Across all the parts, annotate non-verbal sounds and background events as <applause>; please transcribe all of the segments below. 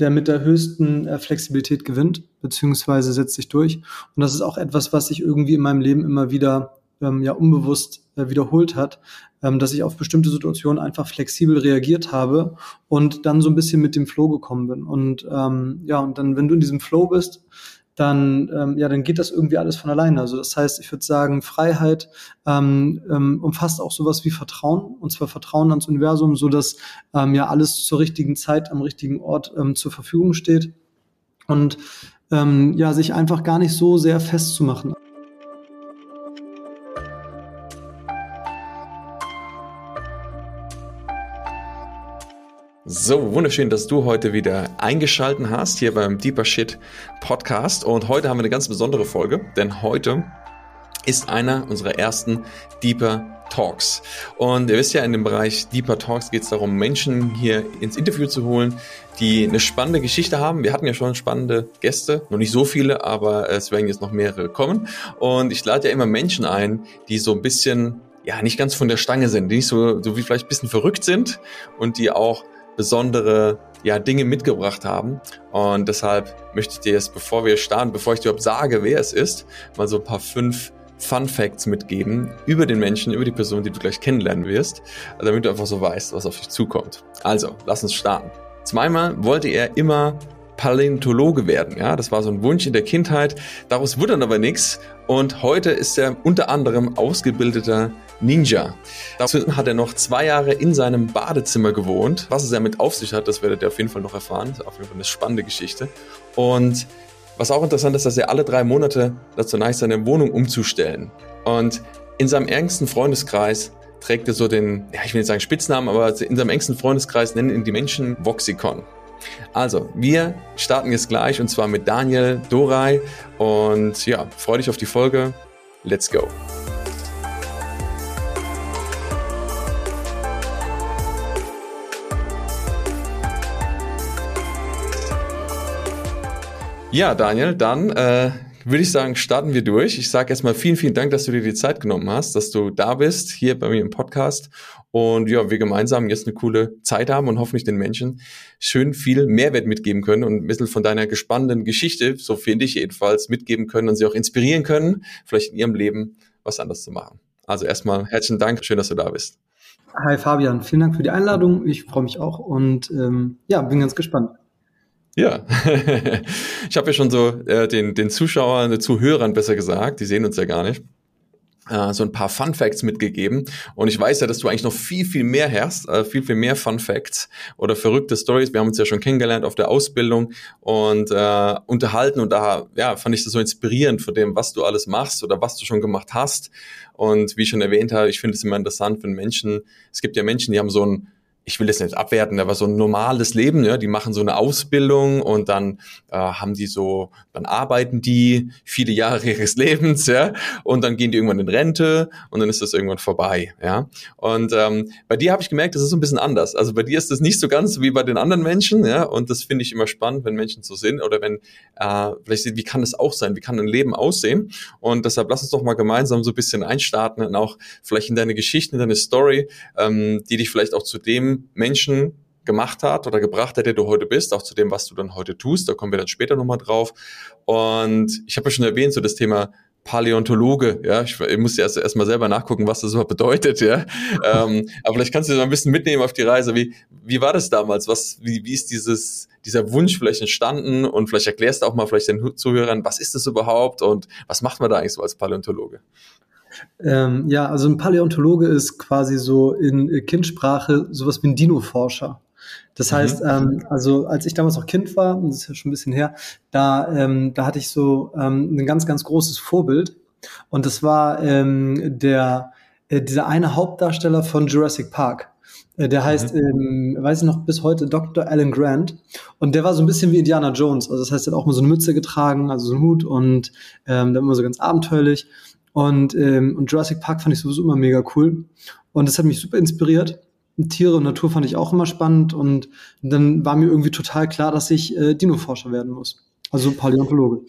der mit der höchsten äh, Flexibilität gewinnt, beziehungsweise setzt sich durch. Und das ist auch etwas, was sich irgendwie in meinem Leben immer wieder ähm, ja unbewusst äh, wiederholt hat, ähm, dass ich auf bestimmte Situationen einfach flexibel reagiert habe und dann so ein bisschen mit dem Flow gekommen bin. Und ähm, ja, und dann, wenn du in diesem Flow bist, dann, ähm, ja, dann geht das irgendwie alles von alleine. Also das heißt, ich würde sagen, Freiheit ähm, ähm, umfasst auch sowas wie Vertrauen, und zwar Vertrauen ans Universum, so dass ähm, ja alles zur richtigen Zeit am richtigen Ort ähm, zur Verfügung steht. Und ähm, ja, sich einfach gar nicht so sehr festzumachen. So, wunderschön, dass du heute wieder eingeschalten hast hier beim Deeper Shit Podcast. Und heute haben wir eine ganz besondere Folge, denn heute ist einer unserer ersten Deeper Talks. Und ihr wisst ja, in dem Bereich Deeper Talks geht es darum, Menschen hier ins Interview zu holen, die eine spannende Geschichte haben. Wir hatten ja schon spannende Gäste, noch nicht so viele, aber es werden jetzt noch mehrere kommen. Und ich lade ja immer Menschen ein, die so ein bisschen ja, nicht ganz von der Stange sind, die nicht so, so wie vielleicht ein bisschen verrückt sind und die auch besondere ja, Dinge mitgebracht haben. Und deshalb möchte ich dir jetzt, bevor wir starten, bevor ich dir überhaupt sage, wer es ist, mal so ein paar fünf Fun Facts mitgeben über den Menschen, über die Person, die du gleich kennenlernen wirst, damit du einfach so weißt, was auf dich zukommt. Also, lass uns starten. Zweimal wollte er immer Paläontologe werden. Ja, das war so ein Wunsch in der Kindheit. Daraus wurde dann aber nichts. Und heute ist er unter anderem ausgebildeter Ninja. Dazu hat er noch zwei Jahre in seinem Badezimmer gewohnt. Was es damit auf sich hat, das werdet ihr auf jeden Fall noch erfahren. Das ist auf jeden Fall eine spannende Geschichte. Und was auch interessant ist, dass er alle drei Monate dazu neigt, seine Wohnung umzustellen. Und in seinem engsten Freundeskreis trägt er so den, ja, ich will nicht sagen Spitznamen, aber in seinem engsten Freundeskreis nennen ihn die Menschen Voxicon. Also, wir starten jetzt gleich und zwar mit Daniel Dorai und ja, freue dich auf die Folge. Let's go. Ja, Daniel, dann äh, würde ich sagen, starten wir durch. Ich sage erstmal vielen, vielen Dank, dass du dir die Zeit genommen hast, dass du da bist, hier bei mir im Podcast. Und ja, wir gemeinsam jetzt eine coole Zeit haben und hoffentlich den Menschen schön viel Mehrwert mitgeben können und ein bisschen von deiner gespannten Geschichte, so finde ich jedenfalls, mitgeben können und sie auch inspirieren können, vielleicht in ihrem Leben was anderes zu machen. Also erstmal herzlichen Dank, schön, dass du da bist. Hi Fabian, vielen Dank für die Einladung. Ich freue mich auch und ähm, ja, bin ganz gespannt. Ja, <laughs> ich habe ja schon so äh, den, den Zuschauern, den Zuhörern besser gesagt, die sehen uns ja gar nicht, äh, so ein paar Fun Facts mitgegeben. Und ich weiß ja, dass du eigentlich noch viel, viel mehr hast, äh, viel, viel mehr Fun Facts oder verrückte Stories. Wir haben uns ja schon kennengelernt auf der Ausbildung und äh, unterhalten. Und da ja, fand ich das so inspirierend von dem, was du alles machst oder was du schon gemacht hast. Und wie ich schon erwähnt habe, ich finde es immer interessant, wenn Menschen, es gibt ja Menschen, die haben so ein ich will das nicht abwerten, aber so ein normales Leben, ja, die machen so eine Ausbildung und dann äh, haben die so, dann arbeiten die viele Jahre ihres <laughs> Lebens, ja, und dann gehen die irgendwann in Rente und dann ist das irgendwann vorbei, ja. Und ähm, bei dir habe ich gemerkt, das ist so ein bisschen anders. Also bei dir ist das nicht so ganz wie bei den anderen Menschen, ja, und das finde ich immer spannend, wenn Menschen so sind oder wenn äh, vielleicht wie kann das auch sein, wie kann ein Leben aussehen? Und deshalb lass uns doch mal gemeinsam so ein bisschen einstarten und auch vielleicht in deine Geschichte, in deine Story, ähm, die dich vielleicht auch zu dem Menschen gemacht hat oder gebracht hat, der du heute bist, auch zu dem, was du dann heute tust. Da kommen wir dann später nochmal drauf. Und ich habe ja schon erwähnt, so das Thema Paläontologe, ja, ich, ich muss ja erst erstmal selber nachgucken, was das überhaupt bedeutet, ja. <laughs> ähm, aber vielleicht kannst du so ein bisschen mitnehmen auf die Reise. Wie, wie war das damals? Was, wie, wie ist dieses, dieser Wunsch vielleicht entstanden? Und vielleicht erklärst du auch mal vielleicht den Zuhörern, was ist das überhaupt und was macht man da eigentlich so als Paläontologe? Ähm, ja, also ein Paläontologe ist quasi so in Kindsprache sowas wie ein Dino-Forscher. Das mhm. heißt, ähm, also als ich damals noch Kind war, das ist ja schon ein bisschen her, da, ähm, da hatte ich so ähm, ein ganz, ganz großes Vorbild. Und das war ähm, der, äh, dieser eine Hauptdarsteller von Jurassic Park. Äh, der heißt, mhm. ähm, weiß ich noch, bis heute Dr. Alan Grant. Und der war so ein bisschen wie Indiana Jones. Also das heißt, er hat auch mal so eine Mütze getragen, also so einen Hut und ähm, war immer so ganz abenteuerlich. Und, ähm, und Jurassic Park fand ich sowieso immer mega cool. Und das hat mich super inspiriert. Tiere und Natur fand ich auch immer spannend. Und dann war mir irgendwie total klar, dass ich äh, Dino-Forscher werden muss. Also Paläontologe.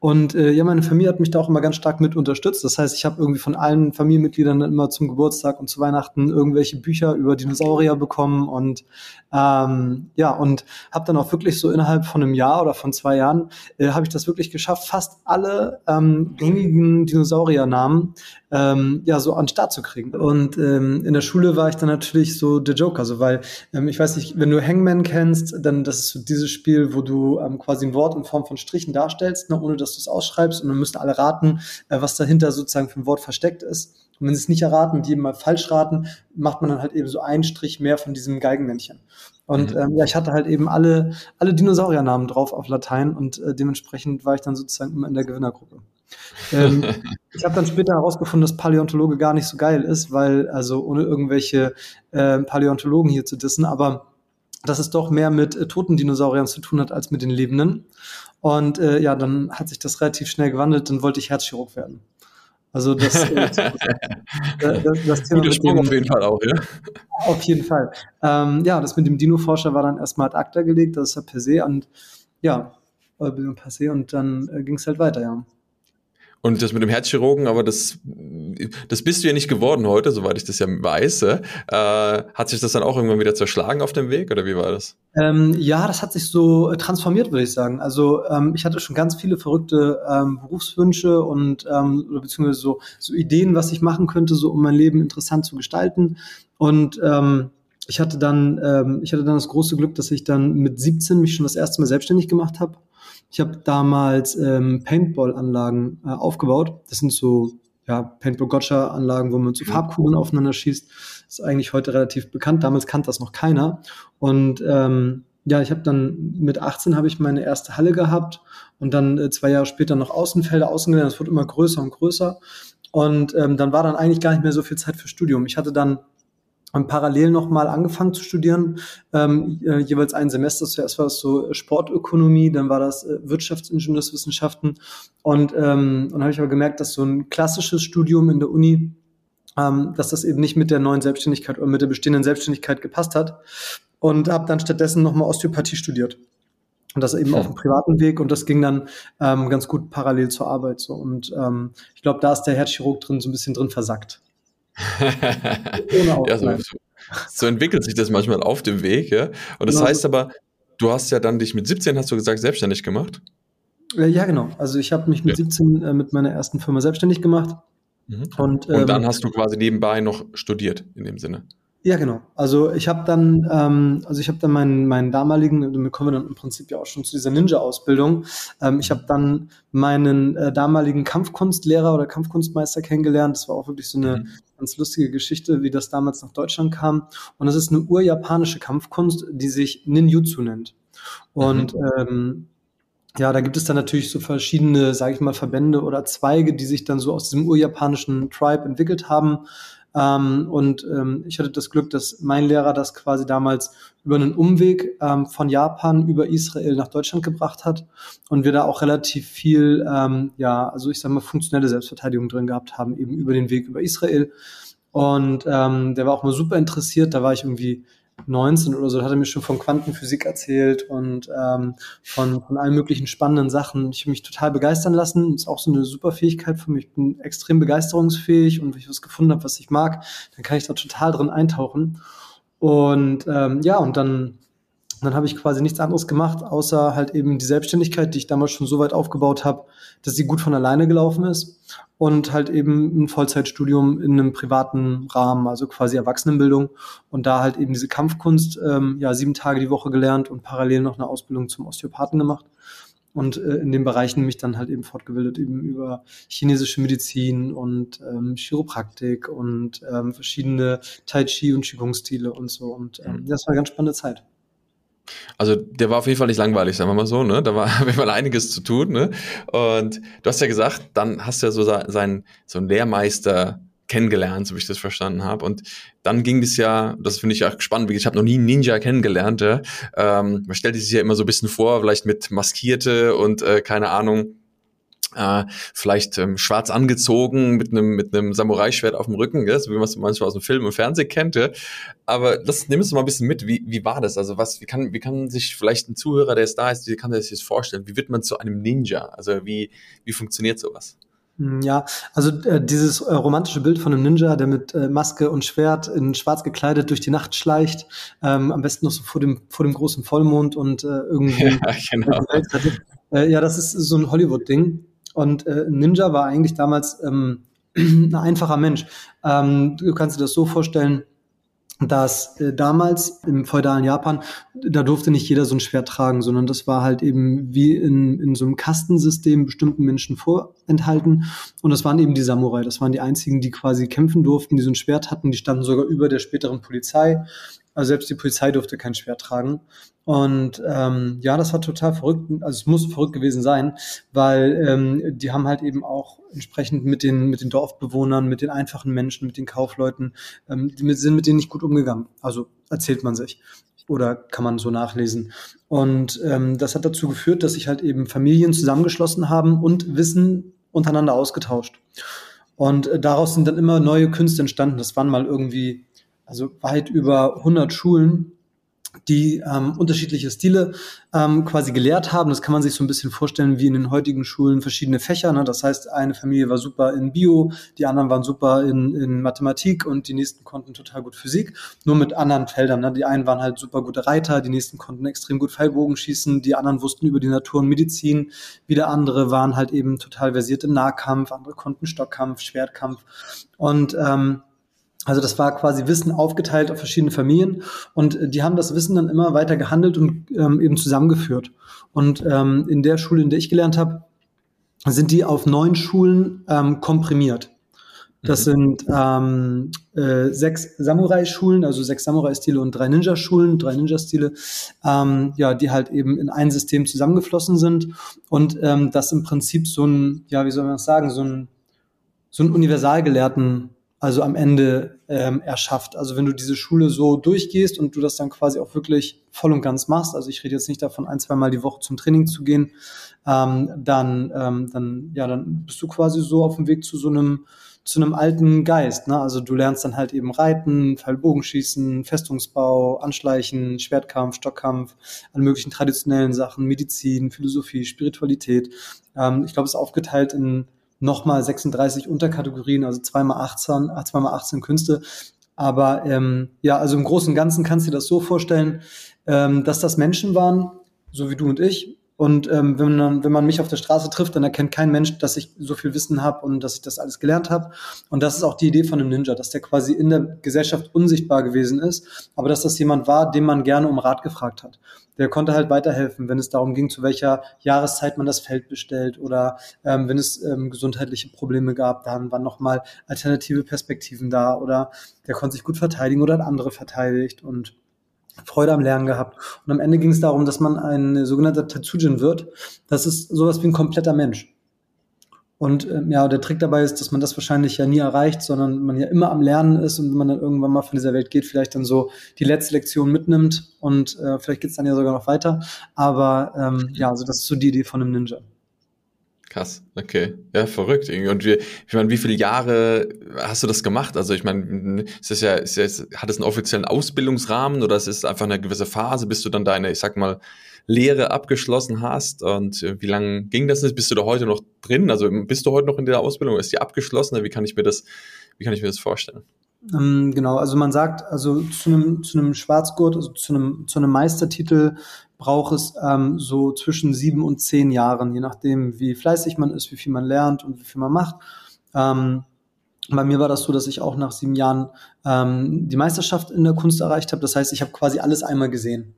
Und äh, ja, meine Familie hat mich da auch immer ganz stark mit unterstützt. Das heißt, ich habe irgendwie von allen Familienmitgliedern immer zum Geburtstag und zu Weihnachten irgendwelche Bücher über Dinosaurier bekommen und ähm, ja, und habe dann auch wirklich so innerhalb von einem Jahr oder von zwei Jahren äh, habe ich das wirklich geschafft, fast alle ähm, gängigen Dinosauriernamen ähm, ja so an den Start zu kriegen. Und ähm, in der Schule war ich dann natürlich so der Joker, so weil ähm, ich weiß nicht, wenn du Hangman kennst, dann das ist so dieses Spiel, wo du ähm, quasi ein Wort in Form von Strichen darstellst, ne, ohne dass du es ausschreibst und dann müssen alle raten, äh, was dahinter sozusagen für ein Wort versteckt ist. Und wenn sie es nicht erraten und jedem mal falsch raten, macht man dann halt eben so einen Strich mehr von diesem Geigenmännchen. Und mhm. ähm, ja, ich hatte halt eben alle, alle Dinosauriernamen drauf auf Latein und äh, dementsprechend war ich dann sozusagen immer in der Gewinnergruppe. ähm, <laughs> ich habe dann später herausgefunden, dass Paläontologe gar nicht so geil ist, weil, also ohne irgendwelche äh, Paläontologen hier zu dissen, aber dass es doch mehr mit äh, toten Dinosauriern zu tun hat als mit den lebenden. Und äh, ja, dann hat sich das relativ schnell gewandelt, dann wollte ich Herzchirurg werden. Also das, äh, <laughs> das, das, Thema Guter Sprung auf jeden Fall auch, ja. Auf jeden Fall. Ähm, ja, das mit dem Dino-Forscher war dann erstmal ad acta gelegt, das ist ja per se und ja, per se und dann äh, ging es halt weiter, ja. Und das mit dem Herzchirurgen, aber das, das bist du ja nicht geworden heute, soweit ich das ja weiß. Äh, hat sich das dann auch irgendwann wieder zerschlagen auf dem Weg oder wie war das? Ähm, ja, das hat sich so äh, transformiert, würde ich sagen. Also ähm, ich hatte schon ganz viele verrückte ähm, Berufswünsche und ähm, beziehungsweise so, so Ideen, was ich machen könnte, so um mein Leben interessant zu gestalten. Und ähm, ich hatte dann, ähm, ich hatte dann das große Glück, dass ich dann mit 17 mich schon das erste Mal selbstständig gemacht habe ich habe damals ähm, Paintball-Anlagen äh, aufgebaut. Das sind so ja, Paintball-Gotcha-Anlagen, wo man so mhm. Farbkugeln aufeinander schießt. Das ist eigentlich heute relativ bekannt. Damals kannte das noch keiner. Und ähm, ja, ich habe dann mit 18 habe ich meine erste Halle gehabt und dann äh, zwei Jahre später noch Außenfelder außen gelernt. Das wurde immer größer und größer. Und ähm, dann war dann eigentlich gar nicht mehr so viel Zeit für Studium. Ich hatte dann parallel nochmal angefangen zu studieren, ähm, äh, jeweils ein Semester. Zuerst war es so Sportökonomie, dann war das äh, Wirtschaftsingenieurswissenschaften. Und, ähm, und dann habe ich aber gemerkt, dass so ein klassisches Studium in der Uni, ähm, dass das eben nicht mit der neuen Selbstständigkeit oder mit der bestehenden Selbstständigkeit gepasst hat. Und habe dann stattdessen nochmal Osteopathie studiert. Und das eben hm. auf dem privaten Weg und das ging dann ähm, ganz gut parallel zur Arbeit so. Und ähm, ich glaube, da ist der Herzchirurg drin so ein bisschen drin versackt. <laughs> ja, so, so, entwickelt sich das manchmal auf dem Weg, ja. Und das genau. heißt aber, du hast ja dann dich mit 17, hast du gesagt, selbstständig gemacht? Äh, ja, genau. Also ich habe mich mit ja. 17 äh, mit meiner ersten Firma selbstständig gemacht. Mhm. Und, ähm, und dann hast du quasi nebenbei noch studiert in dem Sinne. Ja, genau. Also ich habe dann, ähm, also ich habe dann meinen, meinen damaligen, damit kommen wir dann im Prinzip ja auch schon zu dieser Ninja-Ausbildung. Ähm, ich habe dann meinen äh, damaligen Kampfkunstlehrer oder Kampfkunstmeister kennengelernt. Das war auch wirklich so eine mhm. ganz lustige Geschichte, wie das damals nach Deutschland kam. Und das ist eine urjapanische Kampfkunst, die sich Ninjutsu nennt. Und mhm. ähm, ja, da gibt es dann natürlich so verschiedene, sage ich mal, Verbände oder Zweige, die sich dann so aus diesem urjapanischen Tribe entwickelt haben. Ähm, und ähm, ich hatte das Glück, dass mein Lehrer das quasi damals über einen Umweg ähm, von Japan über Israel nach Deutschland gebracht hat und wir da auch relativ viel, ähm, ja, also ich sag mal, funktionelle Selbstverteidigung drin gehabt haben, eben über den Weg über Israel. Und ähm, der war auch mal super interessiert, da war ich irgendwie 19 oder so, hat er mir schon von Quantenphysik erzählt und ähm, von, von allen möglichen spannenden Sachen. Ich habe mich total begeistern lassen. Ist auch so eine super Fähigkeit für mich. Ich bin extrem begeisterungsfähig und wenn ich was gefunden habe, was ich mag, dann kann ich da total drin eintauchen. Und ähm, ja, und dann dann habe ich quasi nichts anderes gemacht, außer halt eben die Selbstständigkeit, die ich damals schon so weit aufgebaut habe, dass sie gut von alleine gelaufen ist. Und halt eben ein Vollzeitstudium in einem privaten Rahmen, also quasi Erwachsenenbildung. Und da halt eben diese Kampfkunst, ähm, ja, sieben Tage die Woche gelernt und parallel noch eine Ausbildung zum Osteopathen gemacht. Und äh, in den Bereichen mich dann halt eben fortgebildet, eben über chinesische Medizin und ähm, Chiropraktik und ähm, verschiedene Tai Chi und Qigong-Stile und so. Und ähm, mhm. das war eine ganz spannende Zeit. Also der war auf jeden Fall nicht langweilig, sagen wir mal so, ne? Da war <laughs> auf jeden Fall einiges zu tun, ne? Und du hast ja gesagt, dann hast du ja so sein, so einen Lehrmeister kennengelernt, so wie ich das verstanden habe. Und dann ging es ja, das finde ich ja spannend, ich habe noch nie einen Ninja kennengelernt. Ja? Ähm, man stellt sich ja immer so ein bisschen vor, vielleicht mit Maskierte und äh, keine Ahnung, äh, vielleicht ähm, schwarz angezogen mit einem mit einem Samurai-Schwert auf dem Rücken, gell? so wie man es manchmal aus dem Film und Fernsehen kennt. Ja? Aber das nimmst du mal ein bisschen mit. Wie, wie war das? Also was, wie kann, wie kann sich vielleicht ein Zuhörer, der jetzt da ist, wie kann der sich das vorstellen? Wie wird man zu einem Ninja? Also wie, wie funktioniert sowas? Hm, ja, also äh, dieses äh, romantische Bild von einem Ninja, der mit äh, Maske und Schwert in schwarz gekleidet durch die Nacht schleicht, ähm, am besten noch so vor dem, vor dem großen Vollmond und äh, irgendwie <laughs> ja, genau. <laughs> äh, ja, das ist so ein Hollywood-Ding. Und äh, Ninja war eigentlich damals ähm, <clears throat> ein einfacher Mensch. Ähm, du kannst dir das so vorstellen, dass äh, damals im feudalen Japan, da durfte nicht jeder so ein Schwert tragen, sondern das war halt eben wie in, in so einem Kastensystem bestimmten Menschen vorenthalten. Und das waren eben die Samurai. Das waren die einzigen, die quasi kämpfen durften, die so ein Schwert hatten. Die standen sogar über der späteren Polizei. Also selbst die Polizei durfte kein Schwert tragen. Und ähm, ja, das war total verrückt. Also es muss verrückt gewesen sein, weil ähm, die haben halt eben auch entsprechend mit den mit den Dorfbewohnern, mit den einfachen Menschen, mit den Kaufleuten, ähm, die sind mit denen nicht gut umgegangen. Also erzählt man sich oder kann man so nachlesen. Und ähm, das hat dazu geführt, dass sich halt eben Familien zusammengeschlossen haben und Wissen untereinander ausgetauscht. Und äh, daraus sind dann immer neue Künste entstanden. Das waren mal irgendwie also weit über 100 Schulen, die ähm, unterschiedliche Stile ähm, quasi gelehrt haben. Das kann man sich so ein bisschen vorstellen wie in den heutigen Schulen verschiedene Fächer. Ne? Das heißt, eine Familie war super in Bio, die anderen waren super in, in Mathematik und die nächsten konnten total gut Physik, nur mit anderen Feldern. Ne? Die einen waren halt super gute Reiter, die nächsten konnten extrem gut Pfeilbogen schießen, die anderen wussten über die Natur und Medizin, wieder andere waren halt eben total versiert im Nahkampf, andere konnten Stockkampf, Schwertkampf und ähm, also das war quasi Wissen aufgeteilt auf verschiedene Familien und die haben das Wissen dann immer weiter gehandelt und ähm, eben zusammengeführt. Und ähm, in der Schule, in der ich gelernt habe, sind die auf neun Schulen ähm, komprimiert. Das mhm. sind ähm, äh, sechs Samurai-Schulen, also sechs Samurai-Stile und drei Ninja-Schulen, drei Ninja-Stile, ähm, ja, die halt eben in ein System zusammengeflossen sind und ähm, das im Prinzip so ein, ja, wie soll man das sagen, so ein so ein Universalgelehrten also am Ende ähm, erschafft. Also wenn du diese Schule so durchgehst und du das dann quasi auch wirklich voll und ganz machst, also ich rede jetzt nicht davon, ein, zwei Mal die Woche zum Training zu gehen, ähm, dann, ähm, dann, ja, dann bist du quasi so auf dem Weg zu so einem, zu einem alten Geist. Ne? Also du lernst dann halt eben Reiten, Pfeilbogenschießen, Festungsbau, Anschleichen, Schwertkampf, Stockkampf, alle möglichen traditionellen Sachen, Medizin, Philosophie, Spiritualität. Ähm, ich glaube, es ist aufgeteilt in nochmal 36 Unterkategorien, also zweimal 18, äh, zweimal 18 Künste. Aber ähm, ja, also im Großen und Ganzen kannst du dir das so vorstellen, ähm, dass das Menschen waren, so wie du und ich, und ähm, wenn, man, wenn man mich auf der Straße trifft, dann erkennt kein Mensch, dass ich so viel Wissen habe und dass ich das alles gelernt habe. Und das ist auch die Idee von einem Ninja, dass der quasi in der Gesellschaft unsichtbar gewesen ist, aber dass das jemand war, den man gerne um Rat gefragt hat. Der konnte halt weiterhelfen, wenn es darum ging, zu welcher Jahreszeit man das Feld bestellt oder ähm, wenn es ähm, gesundheitliche Probleme gab, dann waren nochmal alternative Perspektiven da oder der konnte sich gut verteidigen oder hat andere verteidigt und Freude am Lernen gehabt. Und am Ende ging es darum, dass man ein sogenannter Tatsujin wird. Das ist sowas wie ein kompletter Mensch. Und ähm, ja, der Trick dabei ist, dass man das wahrscheinlich ja nie erreicht, sondern man ja immer am Lernen ist und wenn man dann irgendwann mal von dieser Welt geht, vielleicht dann so die letzte Lektion mitnimmt und äh, vielleicht geht's dann ja sogar noch weiter. Aber ähm, ja, also das ist so die Idee von einem Ninja. Krass, okay. Ja, verrückt. Und wie, ich meine, wie viele Jahre hast du das gemacht? Also ich meine, ist das ja, ist das, hat es einen offiziellen Ausbildungsrahmen oder ist es einfach eine gewisse Phase, bis du dann deine, ich sag mal, Lehre abgeschlossen hast? Und äh, wie lange ging das? Bist du da heute noch drin? Also bist du heute noch in der Ausbildung? Ist die abgeschlossen? Wie kann ich mir das, wie kann ich mir das vorstellen? Ähm, genau, also man sagt, also zu einem, zu einem Schwarzgurt, also zu einem, zu einem Meistertitel braucht es ähm, so zwischen sieben und zehn Jahren, je nachdem, wie fleißig man ist, wie viel man lernt und wie viel man macht. Ähm, bei mir war das so, dass ich auch nach sieben Jahren ähm, die Meisterschaft in der Kunst erreicht habe. Das heißt, ich habe quasi alles einmal gesehen.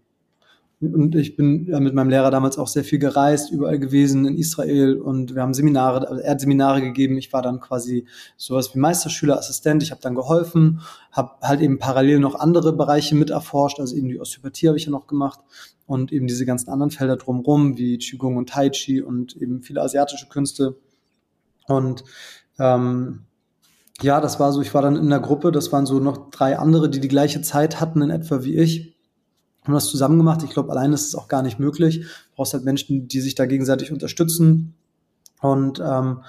Und ich bin mit meinem Lehrer damals auch sehr viel gereist, überall gewesen in Israel und wir haben Seminare, also er hat Seminare gegeben. Ich war dann quasi sowas wie Meisterschüler, Assistent. Ich habe dann geholfen, habe halt eben parallel noch andere Bereiche mit erforscht, also eben die Osteopathie habe ich ja noch gemacht und eben diese ganzen anderen Felder drumherum wie Qigong und Tai Chi und eben viele asiatische Künste. Und ähm, ja, das war so, ich war dann in der Gruppe, das waren so noch drei andere, die die gleiche Zeit hatten in etwa wie ich haben das zusammen gemacht. Ich glaube, allein ist es auch gar nicht möglich. Du brauchst halt Menschen, die sich da gegenseitig unterstützen. Und ähm,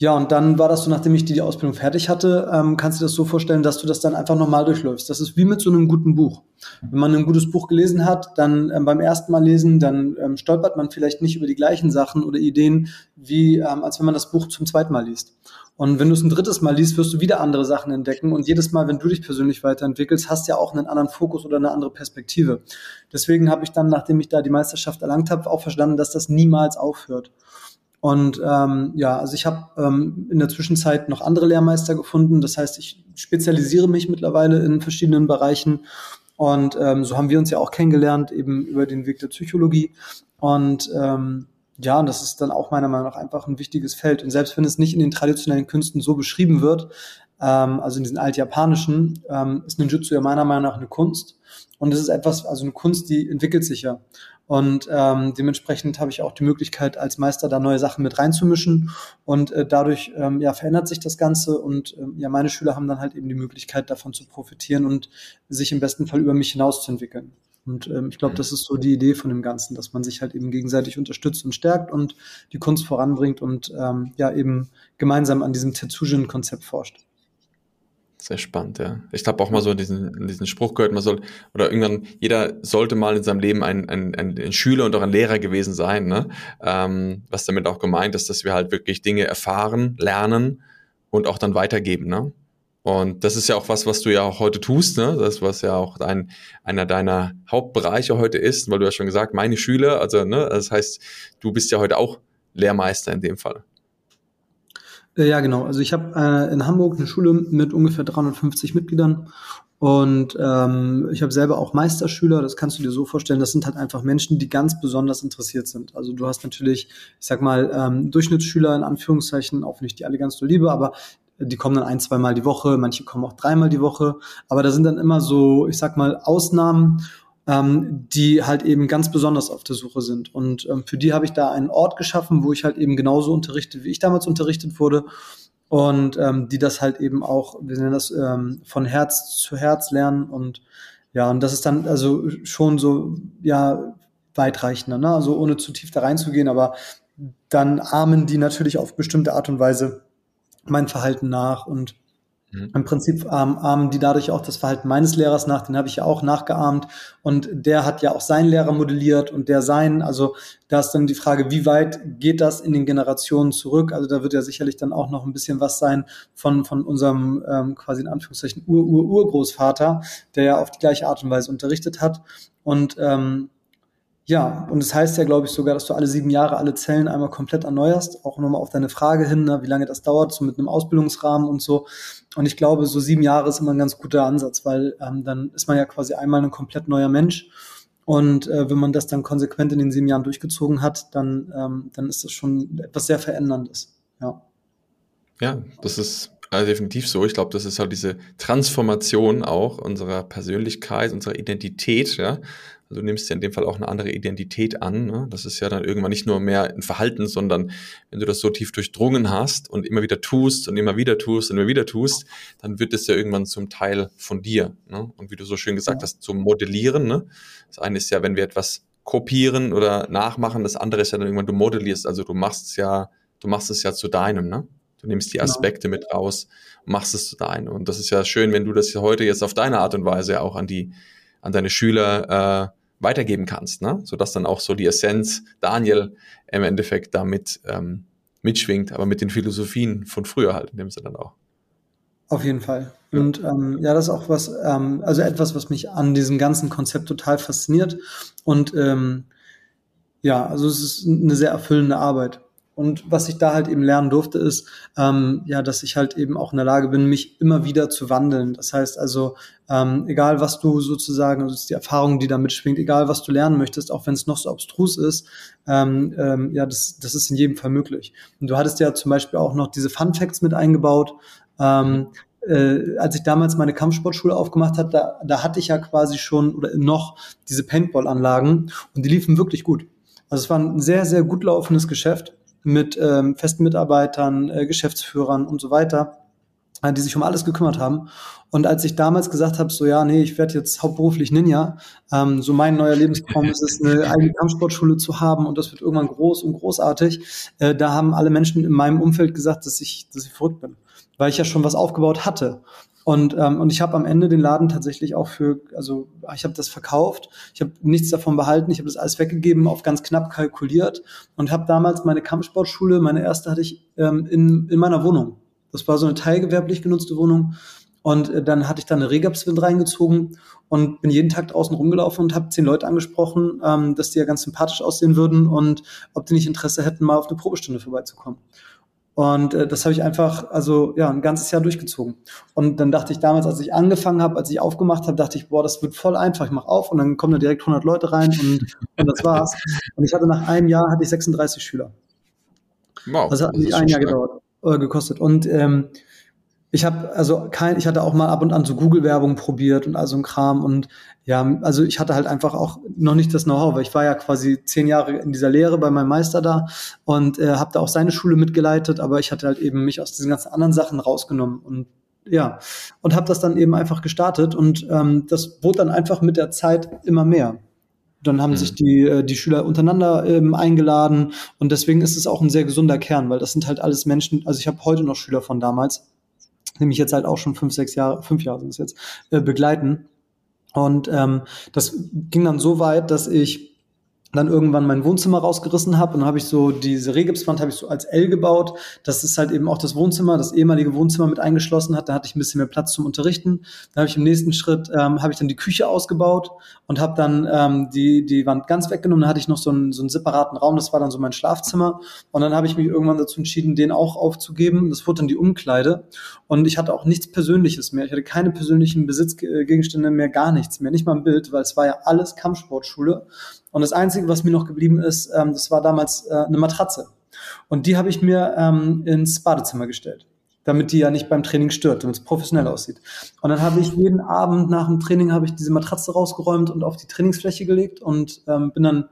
ja, und dann war das so, nachdem ich die Ausbildung fertig hatte, ähm, kannst du dir das so vorstellen, dass du das dann einfach nochmal durchläufst. Das ist wie mit so einem guten Buch. Wenn man ein gutes Buch gelesen hat, dann ähm, beim ersten Mal lesen, dann ähm, stolpert man vielleicht nicht über die gleichen Sachen oder Ideen, wie ähm, als wenn man das Buch zum zweiten Mal liest. Und wenn du es ein drittes Mal liest, wirst du wieder andere Sachen entdecken. Und jedes Mal, wenn du dich persönlich weiterentwickelst, hast du ja auch einen anderen Fokus oder eine andere Perspektive. Deswegen habe ich dann, nachdem ich da die Meisterschaft erlangt habe, auch verstanden, dass das niemals aufhört. Und ähm, ja, also ich habe ähm, in der Zwischenzeit noch andere Lehrmeister gefunden. Das heißt, ich spezialisiere mich mittlerweile in verschiedenen Bereichen. Und ähm, so haben wir uns ja auch kennengelernt, eben über den Weg der Psychologie. Und ähm, ja, und das ist dann auch meiner Meinung nach einfach ein wichtiges Feld. Und selbst wenn es nicht in den traditionellen Künsten so beschrieben wird, ähm, also in diesen altjapanischen, ähm, ist Ninjutsu ja meiner Meinung nach eine Kunst. Und es ist etwas, also eine Kunst, die entwickelt sich ja. Und ähm, dementsprechend habe ich auch die Möglichkeit, als Meister da neue Sachen mit reinzumischen. Und äh, dadurch ähm, ja, verändert sich das Ganze. Und ähm, ja, meine Schüler haben dann halt eben die Möglichkeit, davon zu profitieren und sich im besten Fall über mich hinaus zu entwickeln. Und ähm, ich glaube, das ist so die Idee von dem Ganzen, dass man sich halt eben gegenseitig unterstützt und stärkt und die Kunst voranbringt und ähm, ja eben gemeinsam an diesem Tetsujin-Konzept forscht. Sehr spannend, ja. Ich habe auch mal so diesen, diesen Spruch gehört, man soll, oder irgendwann, jeder sollte mal in seinem Leben ein, ein, ein Schüler und auch ein Lehrer gewesen sein, ne? Ähm, was damit auch gemeint ist, dass wir halt wirklich Dinge erfahren, lernen und auch dann weitergeben, ne? Und das ist ja auch was, was du ja auch heute tust, ne? Das, was ja auch dein, einer deiner Hauptbereiche heute ist, weil du ja schon gesagt, meine Schüler, also, ne, das heißt, du bist ja heute auch Lehrmeister in dem Fall. Äh, ja, genau. Also ich habe äh, in Hamburg eine Schule mit ungefähr 350 Mitgliedern und ähm, ich habe selber auch Meisterschüler, das kannst du dir so vorstellen, das sind halt einfach Menschen, die ganz besonders interessiert sind. Also du hast natürlich, ich sag mal, ähm, Durchschnittsschüler in Anführungszeichen, auch ich die alle ganz so liebe, aber die kommen dann ein, zweimal die Woche, manche kommen auch dreimal die Woche, aber da sind dann immer so, ich sag mal, Ausnahmen ähm, die halt eben ganz besonders auf der Suche sind. Und ähm, für die habe ich da einen Ort geschaffen, wo ich halt eben genauso unterrichte, wie ich damals unterrichtet wurde. Und ähm, die das halt eben auch, wir nennen das ähm, von Herz zu Herz lernen. Und ja, und das ist dann also schon so, ja, weitreichender, ne? Also ohne zu tief da reinzugehen, aber dann ahmen die natürlich auf bestimmte Art und Weise mein Verhalten nach und Mhm. Im Prinzip ähm, ahmen die dadurch auch das Verhalten meines Lehrers nach, den habe ich ja auch nachgeahmt und der hat ja auch seinen Lehrer modelliert und der seinen, also da ist dann die Frage, wie weit geht das in den Generationen zurück? Also da wird ja sicherlich dann auch noch ein bisschen was sein von, von unserem ähm, quasi in Anführungszeichen Ur-Ur-Urgroßvater, der ja auf die gleiche Art und Weise unterrichtet hat und ähm, ja, und es das heißt ja, glaube ich, sogar, dass du alle sieben Jahre alle Zellen einmal komplett erneuerst. Auch nochmal auf deine Frage hin, ne, wie lange das dauert, so mit einem Ausbildungsrahmen und so. Und ich glaube, so sieben Jahre ist immer ein ganz guter Ansatz, weil ähm, dann ist man ja quasi einmal ein komplett neuer Mensch. Und äh, wenn man das dann konsequent in den sieben Jahren durchgezogen hat, dann, ähm, dann ist das schon etwas sehr Veränderndes. Ja, ja das ist also definitiv so. Ich glaube, das ist halt diese Transformation auch unserer Persönlichkeit, unserer Identität, ja. Also du nimmst ja in dem Fall auch eine andere Identität an. Ne? Das ist ja dann irgendwann nicht nur mehr ein Verhalten, sondern wenn du das so tief durchdrungen hast und immer wieder tust und immer wieder tust und immer wieder tust, dann wird es ja irgendwann zum Teil von dir. Ne? Und wie du so schön gesagt hast, zum Modellieren. Ne? Das eine ist ja, wenn wir etwas kopieren oder nachmachen, das andere ist ja dann irgendwann, du modellierst, also du machst es ja, du machst es ja zu deinem, ne? Du nimmst die genau. Aspekte genau. mit raus, machst es zu deinem. Und das ist ja schön, wenn du das heute jetzt auf deine Art und Weise auch an die, an deine Schüler äh, weitergeben kannst, ne? sodass dann auch so die Essenz Daniel im Endeffekt damit ähm, mitschwingt, aber mit den Philosophien von früher halt, in dem Sinne dann auch. Auf jeden Fall. Und ähm, ja, das ist auch was, ähm, also etwas, was mich an diesem ganzen Konzept total fasziniert. Und ähm, ja, also es ist eine sehr erfüllende Arbeit. Und was ich da halt eben lernen durfte, ist, ähm, ja, dass ich halt eben auch in der Lage bin, mich immer wieder zu wandeln. Das heißt also, ähm, egal was du sozusagen, also die Erfahrung, die da mitschwingt, egal was du lernen möchtest, auch wenn es noch so abstrus ist, ähm, ähm, ja, das, das ist in jedem Fall möglich. Und du hattest ja zum Beispiel auch noch diese Fun Facts mit eingebaut. Ähm, äh, als ich damals meine Kampfsportschule aufgemacht habe, da, da hatte ich ja quasi schon oder noch diese Paintball-Anlagen und die liefen wirklich gut. Also es war ein sehr, sehr gut laufendes Geschäft mit ähm, festen Mitarbeitern, äh, Geschäftsführern und so weiter. äh, die sich um alles gekümmert haben. Und als ich damals gesagt habe, so ja, nee, ich werde jetzt hauptberuflich Ninja, ähm, so mein neuer Lebenstraum ist es, eine eigene Kampfsportschule zu haben und das wird irgendwann groß und großartig, äh, da haben alle Menschen in meinem Umfeld gesagt, dass ich, dass ich verrückt bin, weil ich ja schon was aufgebaut hatte. Und, ähm, und ich habe am Ende den Laden tatsächlich auch für, also ich habe das verkauft, ich habe nichts davon behalten, ich habe das alles weggegeben, auf ganz knapp kalkuliert und habe damals meine Kampfsportschule, meine erste hatte ich ähm, in, in meiner Wohnung. Das war so eine teilgewerblich genutzte Wohnung. Und äh, dann hatte ich da eine Regapswind reingezogen und bin jeden Tag draußen rumgelaufen und habe zehn Leute angesprochen, ähm, dass die ja ganz sympathisch aussehen würden und ob die nicht Interesse hätten, mal auf eine Probestunde vorbeizukommen. Und äh, das habe ich einfach, also ja, ein ganzes Jahr durchgezogen. Und dann dachte ich damals, als ich angefangen habe, als ich aufgemacht habe, dachte ich, boah, das wird voll einfach. Ich mache auf und dann kommen da direkt 100 Leute rein und, und das war's. Und ich hatte nach einem Jahr hatte ich 36 Schüler. Wow. Das hat mich ein Jahr gedauert, äh, gekostet. Und ähm, ich habe also kein, ich hatte auch mal ab und an so Google-Werbung probiert und all so ein Kram und ja, also ich hatte halt einfach auch noch nicht das Know-how, weil ich war ja quasi zehn Jahre in dieser Lehre bei meinem Meister da und äh, habe da auch seine Schule mitgeleitet, aber ich hatte halt eben mich aus diesen ganzen anderen Sachen rausgenommen und ja und habe das dann eben einfach gestartet und ähm, das wurde dann einfach mit der Zeit immer mehr. Dann haben mhm. sich die, äh, die Schüler untereinander ähm, eingeladen und deswegen ist es auch ein sehr gesunder Kern, weil das sind halt alles Menschen, also ich habe heute noch Schüler von damals, nämlich jetzt halt auch schon fünf, sechs Jahre, fünf Jahre sind es jetzt, äh, begleiten. Und ähm, das ging dann so weit, dass ich dann irgendwann mein Wohnzimmer rausgerissen habe und habe ich so diese Rehgipswand habe ich so als L gebaut. Das ist halt eben auch das Wohnzimmer, das ehemalige Wohnzimmer mit eingeschlossen hat. Da hatte ich ein bisschen mehr Platz zum Unterrichten. Da habe ich im nächsten Schritt ähm, habe ich dann die Küche ausgebaut und habe dann ähm, die die Wand ganz weggenommen. Dann hatte ich noch so einen so einen separaten Raum. Das war dann so mein Schlafzimmer. Und dann habe ich mich irgendwann dazu entschieden, den auch aufzugeben. Das wurde dann die Umkleide. Und ich hatte auch nichts Persönliches mehr. Ich hatte keine persönlichen Besitzgegenstände mehr, gar nichts mehr, nicht mal ein Bild, weil es war ja alles Kampfsportschule. Und das Einzige, was mir noch geblieben ist, ähm, das war damals äh, eine Matratze. Und die habe ich mir ähm, ins Badezimmer gestellt, damit die ja nicht beim Training stört, damit es professionell aussieht. Und dann habe ich jeden Abend nach dem Training habe ich diese Matratze rausgeräumt und auf die Trainingsfläche gelegt und ähm, bin dann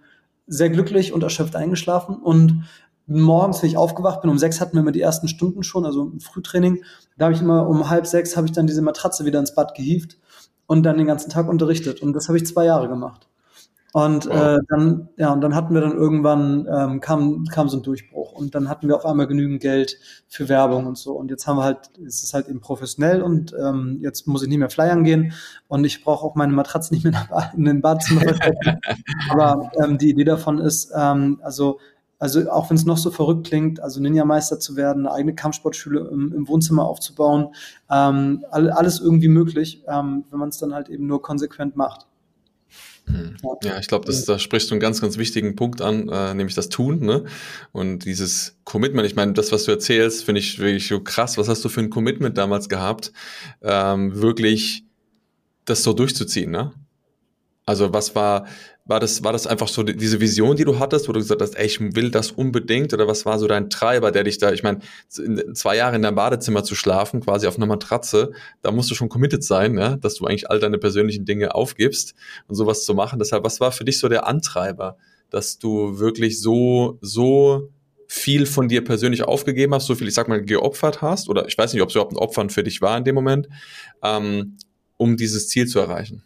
sehr glücklich und erschöpft eingeschlafen und morgens, wenn ich aufgewacht bin, um sechs hatten wir immer die ersten Stunden schon, also im Frühtraining, da habe ich immer um halb sechs habe ich dann diese Matratze wieder ins Bad gehievt und dann den ganzen Tag unterrichtet. Und das habe ich zwei Jahre gemacht. Und äh, dann, ja, und dann hatten wir dann irgendwann, ähm, kam, kam so ein Durchbruch und dann hatten wir auf einmal genügend Geld für Werbung und so. Und jetzt haben wir halt, es ist halt eben professionell und ähm, jetzt muss ich nicht mehr flyern gehen und ich brauche auch meine Matratze nicht mehr in den Badezimmer verstecken. <laughs> Aber ähm, die Idee davon ist, ähm, also also auch wenn es noch so verrückt klingt, also Ninja-Meister zu werden, eine eigene Kampfsportschule im, im Wohnzimmer aufzubauen, ähm, alles irgendwie möglich, ähm, wenn man es dann halt eben nur konsequent macht. Mhm. Ja, ich glaube, da sprichst du einen ganz, ganz wichtigen Punkt an, äh, nämlich das Tun, ne? Und dieses Commitment. Ich meine, das, was du erzählst, finde ich wirklich so krass. Was hast du für ein Commitment damals gehabt, ähm, wirklich das so durchzuziehen, ne? Also was war, war das, war das einfach so diese Vision, die du hattest, wo du gesagt hast, ey, ich will das unbedingt? Oder was war so dein Treiber, der dich da, ich meine, zwei Jahre in deinem Badezimmer zu schlafen, quasi auf einer Matratze, da musst du schon committed sein, ja, dass du eigentlich all deine persönlichen Dinge aufgibst und sowas zu machen. Deshalb, was war für dich so der Antreiber, dass du wirklich so, so viel von dir persönlich aufgegeben hast, so viel, ich sag mal, geopfert hast, oder ich weiß nicht, ob es überhaupt ein Opfern für dich war in dem Moment, ähm, um dieses Ziel zu erreichen?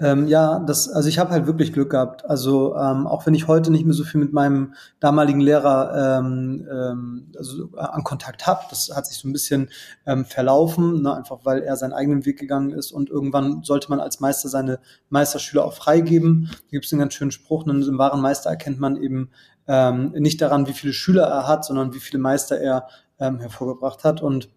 Ähm, ja, das, also ich habe halt wirklich Glück gehabt. Also ähm, auch wenn ich heute nicht mehr so viel mit meinem damaligen Lehrer ähm, ähm, also, äh, an Kontakt habe, das hat sich so ein bisschen ähm, verlaufen, ne, einfach weil er seinen eigenen Weg gegangen ist und irgendwann sollte man als Meister seine Meisterschüler auch freigeben. Da gibt es einen ganz schönen Spruch, einen, im wahren Meister erkennt man eben ähm, nicht daran, wie viele Schüler er hat, sondern wie viele Meister er ähm, hervorgebracht hat. Und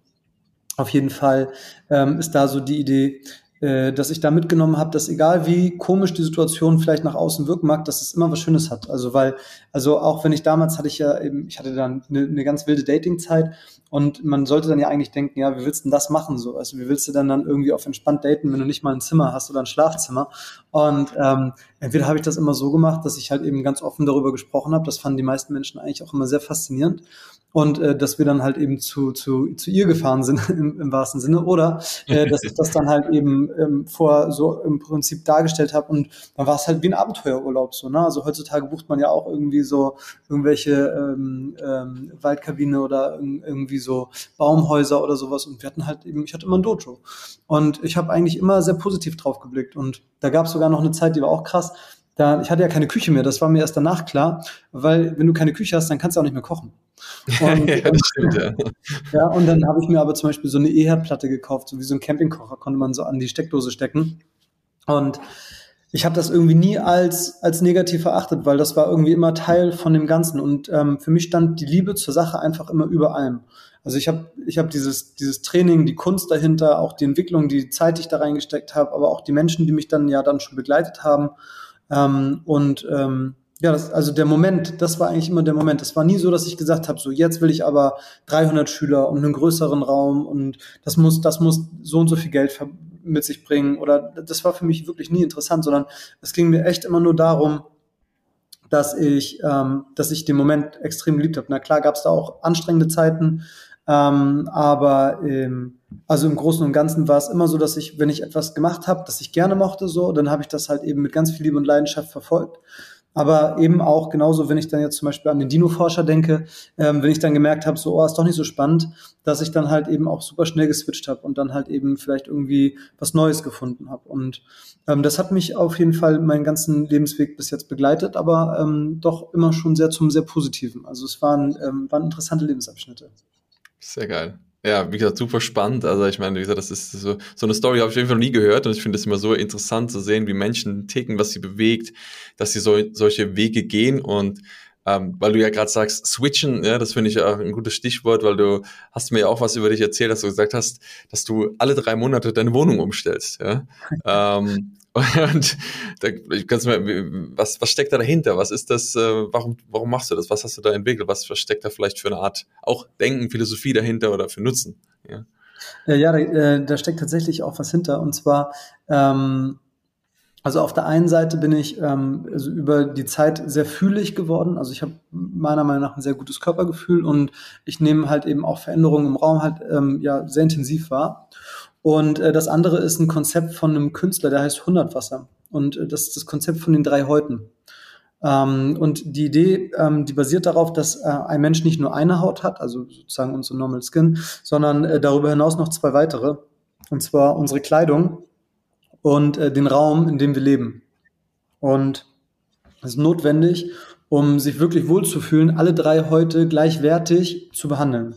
auf jeden Fall ähm, ist da so die Idee, dass ich da mitgenommen habe, dass egal wie komisch die Situation vielleicht nach außen wirken mag, dass es immer was Schönes hat. Also weil, also auch wenn ich damals hatte ich ja eben, ich hatte dann eine, eine ganz wilde Datingzeit und man sollte dann ja eigentlich denken, ja, wie willst du denn das machen so? Also wie willst du dann dann irgendwie auf entspannt daten, wenn du nicht mal ein Zimmer hast oder ein Schlafzimmer? Und ähm, entweder habe ich das immer so gemacht, dass ich halt eben ganz offen darüber gesprochen habe. Das fanden die meisten Menschen eigentlich auch immer sehr faszinierend und äh, dass wir dann halt eben zu, zu, zu ihr gefahren sind <laughs> im, im wahrsten Sinne oder äh, dass ich das dann halt eben ähm, vor so im Prinzip dargestellt habe und dann war es halt wie ein Abenteuerurlaub so ne also heutzutage bucht man ja auch irgendwie so irgendwelche ähm, ähm, Waldkabine oder irgendwie so Baumhäuser oder sowas und wir hatten halt eben ich hatte immer ein Dojo und ich habe eigentlich immer sehr positiv drauf geblickt und da gab es sogar noch eine Zeit die war auch krass da, ich hatte ja keine Küche mehr, das war mir erst danach klar, weil wenn du keine Küche hast, dann kannst du auch nicht mehr kochen. Und, <laughs> ja, das stimmt, ja. ja, und dann habe ich mir aber zum Beispiel so eine E-Herdplatte gekauft, so wie so ein Campingkocher, konnte man so an die Steckdose stecken. Und ich habe das irgendwie nie als, als negativ erachtet, weil das war irgendwie immer Teil von dem Ganzen. Und ähm, für mich stand die Liebe zur Sache einfach immer über allem. Also ich habe ich hab dieses, dieses Training, die Kunst dahinter, auch die Entwicklung, die Zeit, die ich da reingesteckt habe, aber auch die Menschen, die mich dann ja dann schon begleitet haben. Ähm, und ähm, ja, das, also der Moment, das war eigentlich immer der Moment. Es war nie so, dass ich gesagt habe, so jetzt will ich aber 300 Schüler und einen größeren Raum und das muss, das muss so und so viel Geld mit sich bringen oder das war für mich wirklich nie interessant, sondern es ging mir echt immer nur darum, dass ich, ähm, dass ich den Moment extrem geliebt habe. Na klar, gab es da auch anstrengende Zeiten, ähm, aber ähm, also im Großen und Ganzen war es immer so, dass ich, wenn ich etwas gemacht habe, das ich gerne mochte, so, dann habe ich das halt eben mit ganz viel Liebe und Leidenschaft verfolgt. Aber eben auch genauso, wenn ich dann jetzt zum Beispiel an den Dino-Forscher denke, ähm, wenn ich dann gemerkt habe, so, oh, ist doch nicht so spannend, dass ich dann halt eben auch super schnell geswitcht habe und dann halt eben vielleicht irgendwie was Neues gefunden habe. Und ähm, das hat mich auf jeden Fall meinen ganzen Lebensweg bis jetzt begleitet, aber ähm, doch immer schon sehr zum sehr Positiven. Also es waren, ähm, waren interessante Lebensabschnitte. Sehr geil. Ja, wie gesagt, super spannend. Also ich meine, wie gesagt, das ist so, so eine Story, habe ich auf jeden Fall noch nie gehört und ich finde es immer so interessant zu sehen, wie Menschen ticken, was sie bewegt, dass sie so, solche Wege gehen und ähm, weil du ja gerade sagst, switchen, ja, das finde ich auch ein gutes Stichwort, weil du hast mir ja auch was über dich erzählt, dass du gesagt hast, dass du alle drei Monate deine Wohnung umstellst. Ja? <laughs> ähm, und da kannst du mir, was, was steckt da dahinter? Was ist das, äh, warum, warum machst du das? Was hast du da entwickelt? Was, steckt da vielleicht für eine Art auch Denken, Philosophie dahinter oder für Nutzen? Ja, ja da, äh, da steckt tatsächlich auch was hinter. Und zwar, ähm, also auf der einen Seite bin ich ähm, also über die Zeit sehr fühlig geworden. Also ich habe meiner Meinung nach ein sehr gutes Körpergefühl und ich nehme halt eben auch Veränderungen im Raum halt ähm, ja sehr intensiv wahr. Und äh, das andere ist ein Konzept von einem Künstler, der heißt Hundertwasser. Und äh, das ist das Konzept von den drei Häuten. Ähm, und die Idee, ähm, die basiert darauf, dass äh, ein Mensch nicht nur eine Haut hat, also sozusagen unsere Normal Skin, sondern äh, darüber hinaus noch zwei weitere. Und zwar unsere Kleidung und äh, den Raum, in dem wir leben. Und es ist notwendig, um sich wirklich wohlzufühlen, alle drei Häute gleichwertig zu behandeln.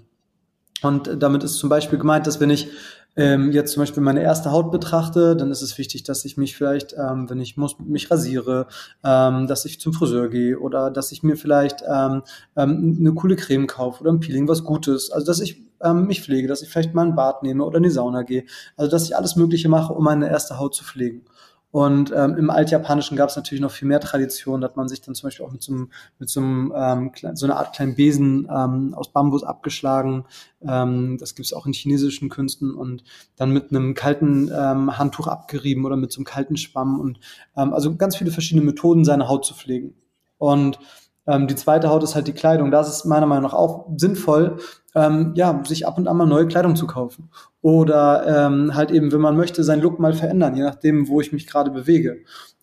Und damit ist zum Beispiel gemeint, dass wenn ich ähm, jetzt zum Beispiel meine erste Haut betrachte, dann ist es wichtig, dass ich mich vielleicht, ähm, wenn ich muss, mich rasiere, ähm, dass ich zum Friseur gehe oder dass ich mir vielleicht ähm, ähm, eine coole Creme kaufe oder ein Peeling, was Gutes. Also dass ich ähm, mich pflege, dass ich vielleicht mal ein Bad nehme oder in die Sauna gehe. Also dass ich alles Mögliche mache, um meine erste Haut zu pflegen. Und ähm, im Altjapanischen gab es natürlich noch viel mehr Tradition, dass man sich dann zum Beispiel auch mit so einem, mit so einem ähm, so einer Art kleinen Besen ähm, aus Bambus abgeschlagen. Ähm, das gibt es auch in chinesischen Künsten und dann mit einem kalten ähm, Handtuch abgerieben oder mit so einem kalten Schwamm und ähm, also ganz viele verschiedene Methoden, seine Haut zu pflegen. Und ähm, die zweite Haut ist halt die Kleidung. Da ist es meiner Meinung nach auch sinnvoll, ähm, ja, sich ab und an mal neue Kleidung zu kaufen. Oder ähm, halt eben, wenn man möchte, seinen Look mal verändern, je nachdem, wo ich mich gerade bewege.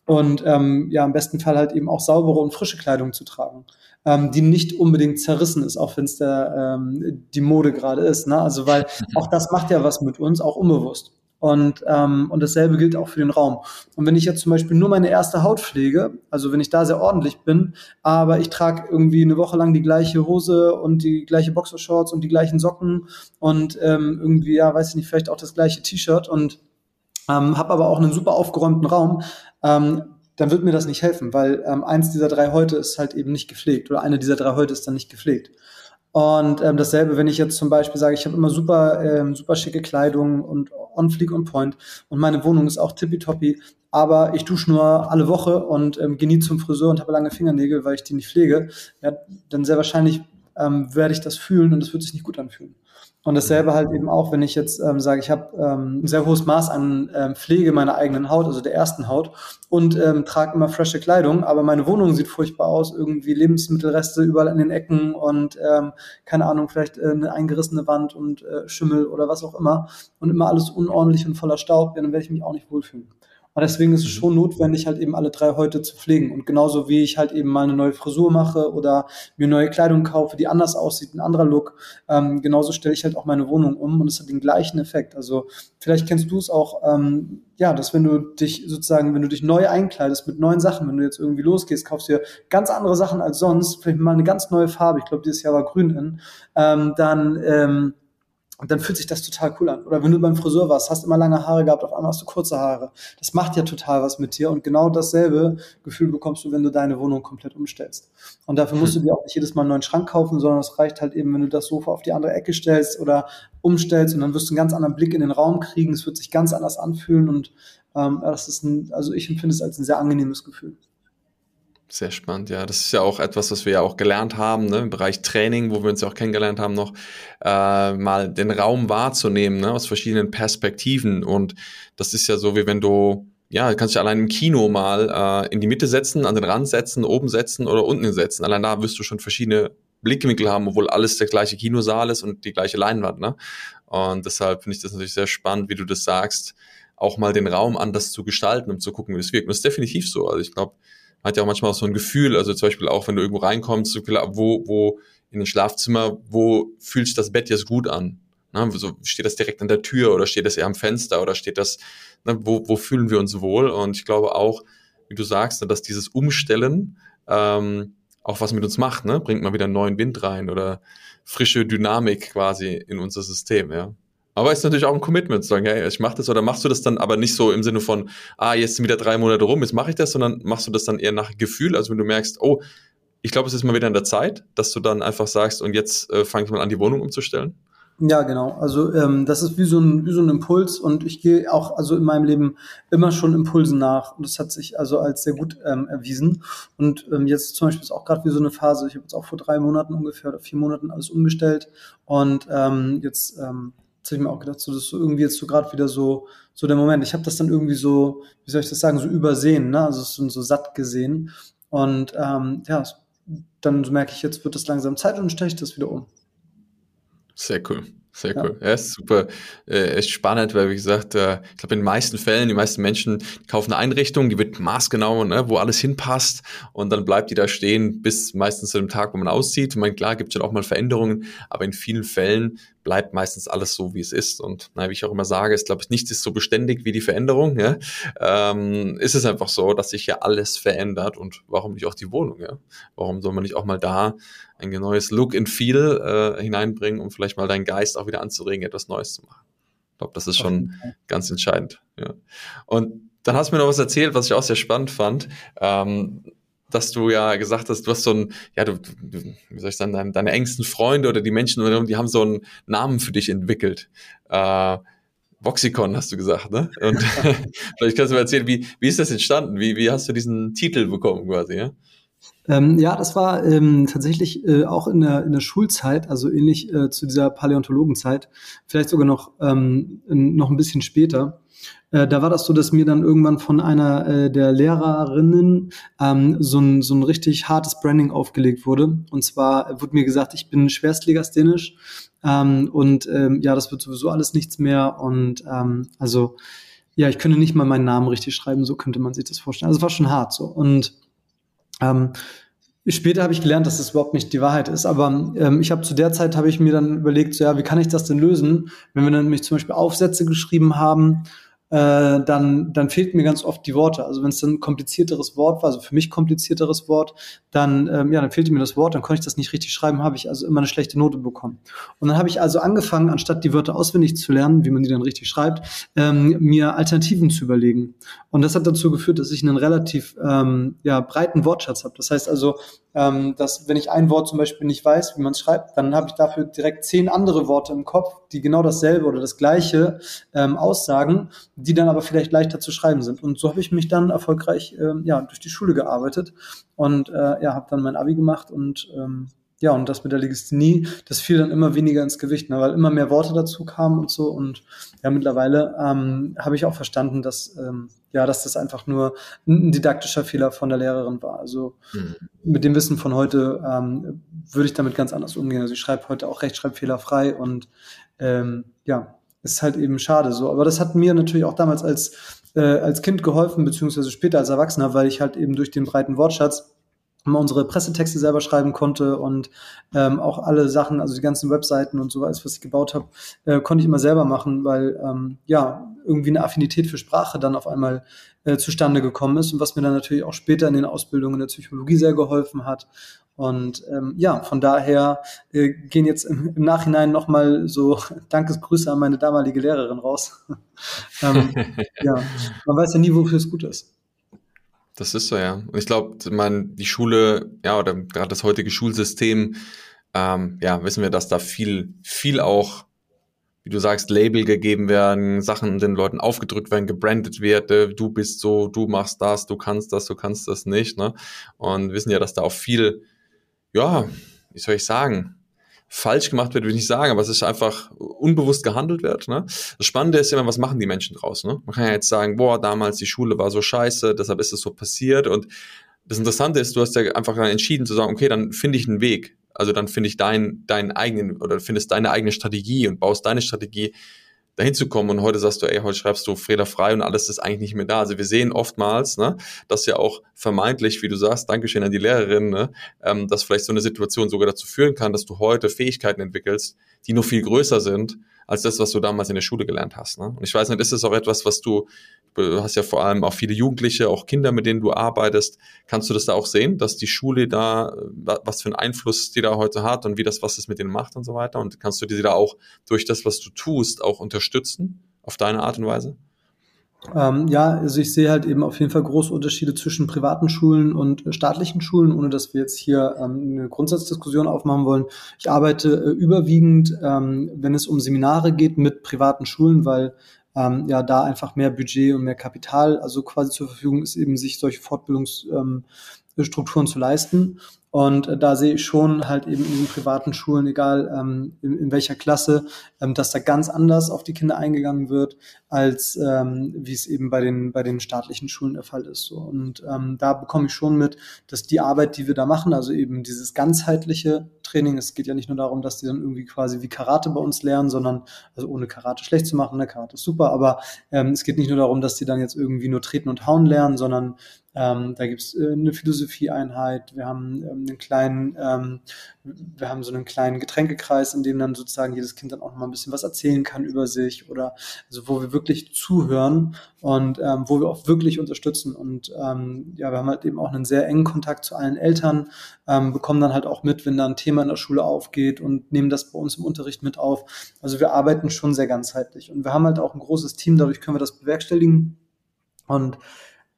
Und ähm, ja, im besten Fall halt eben auch saubere und frische Kleidung zu tragen, ähm, die nicht unbedingt zerrissen ist, auch wenn es ähm, die Mode gerade ist. Ne? Also weil <laughs> auch das macht ja was mit uns, auch unbewusst. Und, ähm, und dasselbe gilt auch für den Raum. Und wenn ich jetzt zum Beispiel nur meine erste Haut pflege, also wenn ich da sehr ordentlich bin, aber ich trage irgendwie eine Woche lang die gleiche Hose und die gleiche Boxershorts und die gleichen Socken und ähm, irgendwie, ja, weiß ich nicht, vielleicht auch das gleiche T-Shirt und ähm, habe aber auch einen super aufgeräumten Raum, ähm, dann wird mir das nicht helfen, weil ähm, eins dieser drei Häute ist halt eben nicht gepflegt oder eine dieser drei Häute ist dann nicht gepflegt. Und ähm, dasselbe, wenn ich jetzt zum Beispiel sage, ich habe immer super, ähm, super schicke Kleidung und on fleek on point und meine Wohnung ist auch tippitoppi, aber ich dusche nur alle Woche und ähm, gehe nie zum Friseur und habe lange Fingernägel, weil ich die nicht pflege, ja, dann sehr wahrscheinlich ähm, werde ich das fühlen und es wird sich nicht gut anfühlen. Und dasselbe halt eben auch, wenn ich jetzt ähm, sage, ich habe ähm, ein sehr hohes Maß an ähm, Pflege meiner eigenen Haut, also der ersten Haut, und ähm, trage immer frische Kleidung, aber meine Wohnung sieht furchtbar aus, irgendwie Lebensmittelreste überall in den Ecken und ähm, keine Ahnung, vielleicht äh, eine eingerissene Wand und äh, Schimmel oder was auch immer und immer alles unordentlich und voller Staub, ja, dann werde ich mich auch nicht wohlfühlen. Und deswegen ist es mhm. schon notwendig, halt eben alle drei Häute zu pflegen. Und genauso wie ich halt eben mal eine neue Frisur mache oder mir neue Kleidung kaufe, die anders aussieht, ein anderer Look, ähm, genauso stelle ich halt auch meine Wohnung um und es hat den gleichen Effekt. Also vielleicht kennst du es auch, ähm, ja, dass wenn du dich sozusagen, wenn du dich neu einkleidest mit neuen Sachen, wenn du jetzt irgendwie losgehst, kaufst dir ganz andere Sachen als sonst, vielleicht mal eine ganz neue Farbe, ich glaube, dieses Jahr war grün in, ähm, dann ähm, und dann fühlt sich das total cool an. Oder wenn du beim Friseur warst, hast immer lange Haare gehabt, auf einmal hast du kurze Haare. Das macht ja total was mit dir. Und genau dasselbe Gefühl bekommst du, wenn du deine Wohnung komplett umstellst. Und dafür musst du dir auch nicht jedes Mal einen neuen Schrank kaufen, sondern es reicht halt eben, wenn du das Sofa auf die andere Ecke stellst oder umstellst und dann wirst du einen ganz anderen Blick in den Raum kriegen. Es wird sich ganz anders anfühlen und ähm, das ist ein, also ich empfinde es als ein sehr angenehmes Gefühl. Sehr spannend, ja. Das ist ja auch etwas, was wir ja auch gelernt haben, ne, im Bereich Training, wo wir uns ja auch kennengelernt haben, noch äh, mal den Raum wahrzunehmen, ne, aus verschiedenen Perspektiven. Und das ist ja so, wie wenn du, ja, kannst dich allein im Kino mal äh, in die Mitte setzen, an den Rand setzen, oben setzen oder unten setzen. Allein da wirst du schon verschiedene Blickwinkel haben, obwohl alles der gleiche Kinosaal ist und die gleiche Leinwand, ne? Und deshalb finde ich das natürlich sehr spannend, wie du das sagst, auch mal den Raum anders zu gestalten, um zu gucken, wie es wirkt. Und das ist definitiv so. Also ich glaube, hat ja auch manchmal so ein Gefühl, also zum Beispiel auch, wenn du irgendwo reinkommst, wo, wo in ein Schlafzimmer, wo fühlt sich das Bett jetzt gut an? Ne? So, steht das direkt an der Tür oder steht das eher am Fenster oder steht das, ne, wo, wo fühlen wir uns wohl? Und ich glaube auch, wie du sagst, dass dieses Umstellen ähm, auch was mit uns macht, ne? bringt mal wieder einen neuen Wind rein oder frische Dynamik quasi in unser System, ja. Aber ist natürlich auch ein Commitment, zu sagen, hey, ich mache das oder machst du das dann aber nicht so im Sinne von, ah, jetzt sind wieder drei Monate rum, jetzt mache ich das, sondern machst du das dann eher nach Gefühl, also wenn du merkst, oh, ich glaube, es ist mal wieder an der Zeit, dass du dann einfach sagst, und jetzt äh, fange ich mal an, die Wohnung umzustellen? Ja, genau. Also ähm, das ist wie so, ein, wie so ein Impuls und ich gehe auch also in meinem Leben immer schon Impulsen nach und das hat sich also als sehr gut ähm, erwiesen. Und ähm, jetzt zum Beispiel ist auch gerade wie so eine Phase, ich habe jetzt auch vor drei Monaten ungefähr oder vier Monaten alles umgestellt und ähm, jetzt ähm, Jetzt habe ich mir auch gedacht, so, das ist so irgendwie jetzt so gerade wieder so, so der Moment. Ich habe das dann irgendwie so, wie soll ich das sagen, so übersehen, ne? Also so, so satt gesehen. Und ähm, ja, dann merke ich, jetzt wird das langsam Zeit und dann stelle ich das wieder um. Sehr cool. Sehr cool. Ja, ist super, äh, echt spannend, weil wie gesagt, äh, ich glaube in den meisten Fällen, die meisten Menschen kaufen eine Einrichtung, die wird maßgenau, ne, wo alles hinpasst und dann bleibt die da stehen bis meistens zu dem Tag, wo man auszieht. Ich meine, klar gibt es schon auch mal Veränderungen, aber in vielen Fällen bleibt meistens alles so, wie es ist. Und na, wie ich auch immer sage, ist, glaube ich, nichts ist so beständig wie die Veränderung. Ja? Ähm, ist es einfach so, dass sich ja alles verändert und warum nicht auch die Wohnung? Ja? Warum soll man nicht auch mal da ein neues Look and Feel äh, hineinbringen, um vielleicht mal deinen Geist auch wieder anzuregen, etwas Neues zu machen? Ich glaube, das ist schon ganz entscheidend. Ja. Und dann hast du mir noch was erzählt, was ich auch sehr spannend fand. Ähm, dass du ja gesagt hast, du hast so ein, ja, du, wie soll ich sagen, deine, deine engsten Freunde oder die Menschen, die haben so einen Namen für dich entwickelt. Äh, Voxicon hast du gesagt, ne? Und <laughs> vielleicht kannst du mir erzählen, wie, wie ist das entstanden? Wie, wie hast du diesen Titel bekommen quasi, ja? Ähm, ja, das war ähm, tatsächlich äh, auch in der, in der Schulzeit, also ähnlich äh, zu dieser Paläontologenzeit, vielleicht sogar noch, ähm, noch ein bisschen später. Äh, da war das so, dass mir dann irgendwann von einer äh, der Lehrerinnen ähm, so, ein, so ein richtig hartes Branding aufgelegt wurde. Und zwar wurde mir gesagt, ich bin schwerstlegasthenisch ähm, und ähm, ja, das wird sowieso alles nichts mehr. Und ähm, also ja, ich könnte nicht mal meinen Namen richtig schreiben, so könnte man sich das vorstellen. Also es war schon hart so. Und ähm, Später habe ich gelernt, dass das überhaupt nicht die Wahrheit ist, aber ähm, ich habe zu der Zeit habe ich mir dann überlegt, so ja, wie kann ich das denn lösen, wenn wir dann nämlich zum Beispiel Aufsätze geschrieben haben äh, dann, dann fehlt mir ganz oft die Worte. Also wenn es dann ein komplizierteres Wort war, also für mich komplizierteres Wort, dann, ähm, ja, dann fehlte mir das Wort, dann konnte ich das nicht richtig schreiben, habe ich also immer eine schlechte Note bekommen. Und dann habe ich also angefangen, anstatt die Wörter auswendig zu lernen, wie man die dann richtig schreibt, ähm, mir Alternativen zu überlegen. Und das hat dazu geführt, dass ich einen relativ ähm, ja, breiten Wortschatz habe. Das heißt also, ähm, dass wenn ich ein Wort zum Beispiel nicht weiß, wie man es schreibt, dann habe ich dafür direkt zehn andere Worte im Kopf, die genau dasselbe oder das gleiche ähm, aussagen, die dann aber vielleicht leichter zu schreiben sind. Und so habe ich mich dann erfolgreich ähm, ja, durch die Schule gearbeitet und äh, ja, habe dann mein Abi gemacht und ähm, ja, und das mit der Legasthenie, das fiel dann immer weniger ins Gewicht, ne, weil immer mehr Worte dazu kamen und so. Und ja, mittlerweile ähm, habe ich auch verstanden, dass, ähm, ja, dass das einfach nur ein didaktischer Fehler von der Lehrerin war. Also mhm. mit dem Wissen von heute ähm, würde ich damit ganz anders umgehen. Also ich schreibe heute auch rechtschreibfehlerfrei und ähm, ja, ist halt eben schade so. Aber das hat mir natürlich auch damals als, äh, als Kind geholfen, beziehungsweise später als Erwachsener, weil ich halt eben durch den breiten Wortschatz mal unsere Pressetexte selber schreiben konnte und ähm, auch alle Sachen, also die ganzen Webseiten und so alles, was ich gebaut habe, äh, konnte ich immer selber machen, weil ähm, ja irgendwie eine Affinität für Sprache dann auf einmal äh, zustande gekommen ist und was mir dann natürlich auch später in den Ausbildungen der Psychologie sehr geholfen hat. Und ähm, ja, von daher äh, gehen jetzt im, im Nachhinein nochmal so <laughs> Dankesgrüße an meine damalige Lehrerin raus. <laughs> ähm, <laughs> ja, man weiß ja nie, wofür es gut ist. Das ist so, ja. Und ich glaube, man, die Schule, ja, oder gerade das heutige Schulsystem, ähm, ja, wissen wir, dass da viel, viel auch, wie du sagst, Label gegeben werden, Sachen den Leuten aufgedrückt werden, gebrandet wird, äh, du bist so, du machst das, du kannst das, du kannst das nicht, ne? Und wissen ja, dass da auch viel, ja, wie soll ich sagen, falsch gemacht wird, würde ich nicht sagen, aber es ist einfach unbewusst gehandelt wird. Ne? Das Spannende ist immer, was machen die Menschen draus? Ne? Man kann ja jetzt sagen, boah, damals die Schule war so scheiße, deshalb ist es so passiert. Und das Interessante ist, du hast ja einfach dann entschieden zu sagen, okay, dann finde ich einen Weg. Also dann finde ich deinen, deinen eigenen oder findest deine eigene Strategie und baust deine Strategie dahin zu kommen. Und heute sagst du, ey, heute schreibst du fehlerfrei und alles ist eigentlich nicht mehr da. Also wir sehen oftmals, ne, dass ja auch vermeintlich, wie du sagst, Dankeschön an die Lehrerin, ne, ähm, dass vielleicht so eine Situation sogar dazu führen kann, dass du heute Fähigkeiten entwickelst, die noch viel größer sind als das, was du damals in der Schule gelernt hast. Ne? Und ich weiß nicht, ist das auch etwas, was du du hast ja vor allem auch viele Jugendliche, auch Kinder, mit denen du arbeitest. Kannst du das da auch sehen, dass die Schule da, was für einen Einfluss die da heute hat und wie das, was es mit denen macht und so weiter? Und kannst du die da auch durch das, was du tust, auch unterstützen auf deine Art und Weise? Ähm, ja, also ich sehe halt eben auf jeden Fall große Unterschiede zwischen privaten Schulen und äh, staatlichen Schulen, ohne dass wir jetzt hier ähm, eine Grundsatzdiskussion aufmachen wollen. Ich arbeite äh, überwiegend, ähm, wenn es um Seminare geht, mit privaten Schulen, weil ähm, ja da einfach mehr Budget und mehr Kapital also quasi zur Verfügung ist, eben sich solche Fortbildungsstrukturen ähm, zu leisten. Und äh, da sehe ich schon halt eben in den privaten Schulen, egal ähm, in, in, welcher Klasse, ähm, dass da ganz anders auf die Kinder eingegangen wird, als ähm, wie es eben bei den, bei den staatlichen Schulen der Fall ist. So. Und ähm, da bekomme ich schon mit, dass die Arbeit, die wir da machen, also eben dieses ganzheitliche Training, es geht ja nicht nur darum, dass die dann irgendwie quasi wie Karate bei uns lernen, sondern, also ohne Karate schlecht zu machen, ne, Karate ist super, aber ähm, es geht nicht nur darum, dass die dann jetzt irgendwie nur treten und hauen lernen, sondern ähm, da gibt's äh, eine Philosophieeinheit. Wir haben ähm, einen kleinen, ähm, wir haben so einen kleinen Getränkekreis, in dem dann sozusagen jedes Kind dann auch noch mal ein bisschen was erzählen kann über sich oder also wo wir wirklich zuhören und ähm, wo wir auch wirklich unterstützen. Und ähm, ja, wir haben halt eben auch einen sehr engen Kontakt zu allen Eltern, ähm, bekommen dann halt auch mit, wenn da ein Thema in der Schule aufgeht und nehmen das bei uns im Unterricht mit auf. Also wir arbeiten schon sehr ganzheitlich und wir haben halt auch ein großes Team, dadurch können wir das bewerkstelligen. Und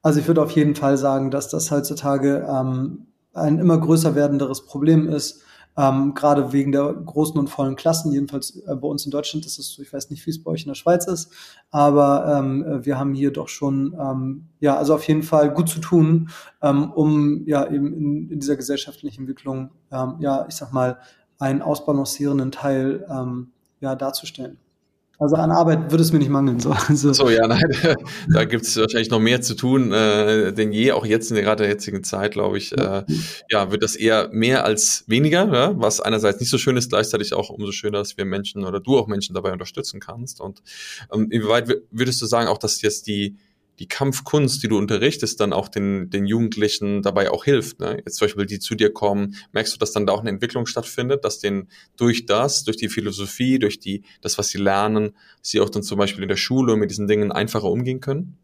also ich würde auf jeden Fall sagen, dass das heutzutage ähm, ein immer größer werdenderes Problem ist, ähm, gerade wegen der großen und vollen Klassen. Jedenfalls äh, bei uns in Deutschland ist es so, ich weiß nicht, wie es bei euch in der Schweiz ist, aber ähm, wir haben hier doch schon, ähm, ja, also auf jeden Fall gut zu tun, ähm, um ja eben in, in dieser gesellschaftlichen Entwicklung, ähm, ja, ich sag mal, einen ausbalancierenden Teil ähm, ja, darzustellen. Also an Arbeit würde es mir nicht mangeln. So, also. so ja, nein, <laughs> da gibt es wahrscheinlich noch mehr zu tun, äh, denn je, auch jetzt in der, gerade der jetzigen Zeit, glaube ich, äh, ja, wird das eher mehr als weniger, ja? was einerseits nicht so schön ist, gleichzeitig auch umso schöner, dass wir Menschen oder du auch Menschen dabei unterstützen kannst. Und ähm, inwieweit würdest du sagen, auch dass jetzt die die Kampfkunst, die du unterrichtest, dann auch den, den Jugendlichen dabei auch hilft. Ne? Jetzt zum Beispiel, die zu dir kommen, merkst du, dass dann da auch eine Entwicklung stattfindet, dass denen durch das, durch die Philosophie, durch die, das, was sie lernen, sie auch dann zum Beispiel in der Schule mit diesen Dingen einfacher umgehen können?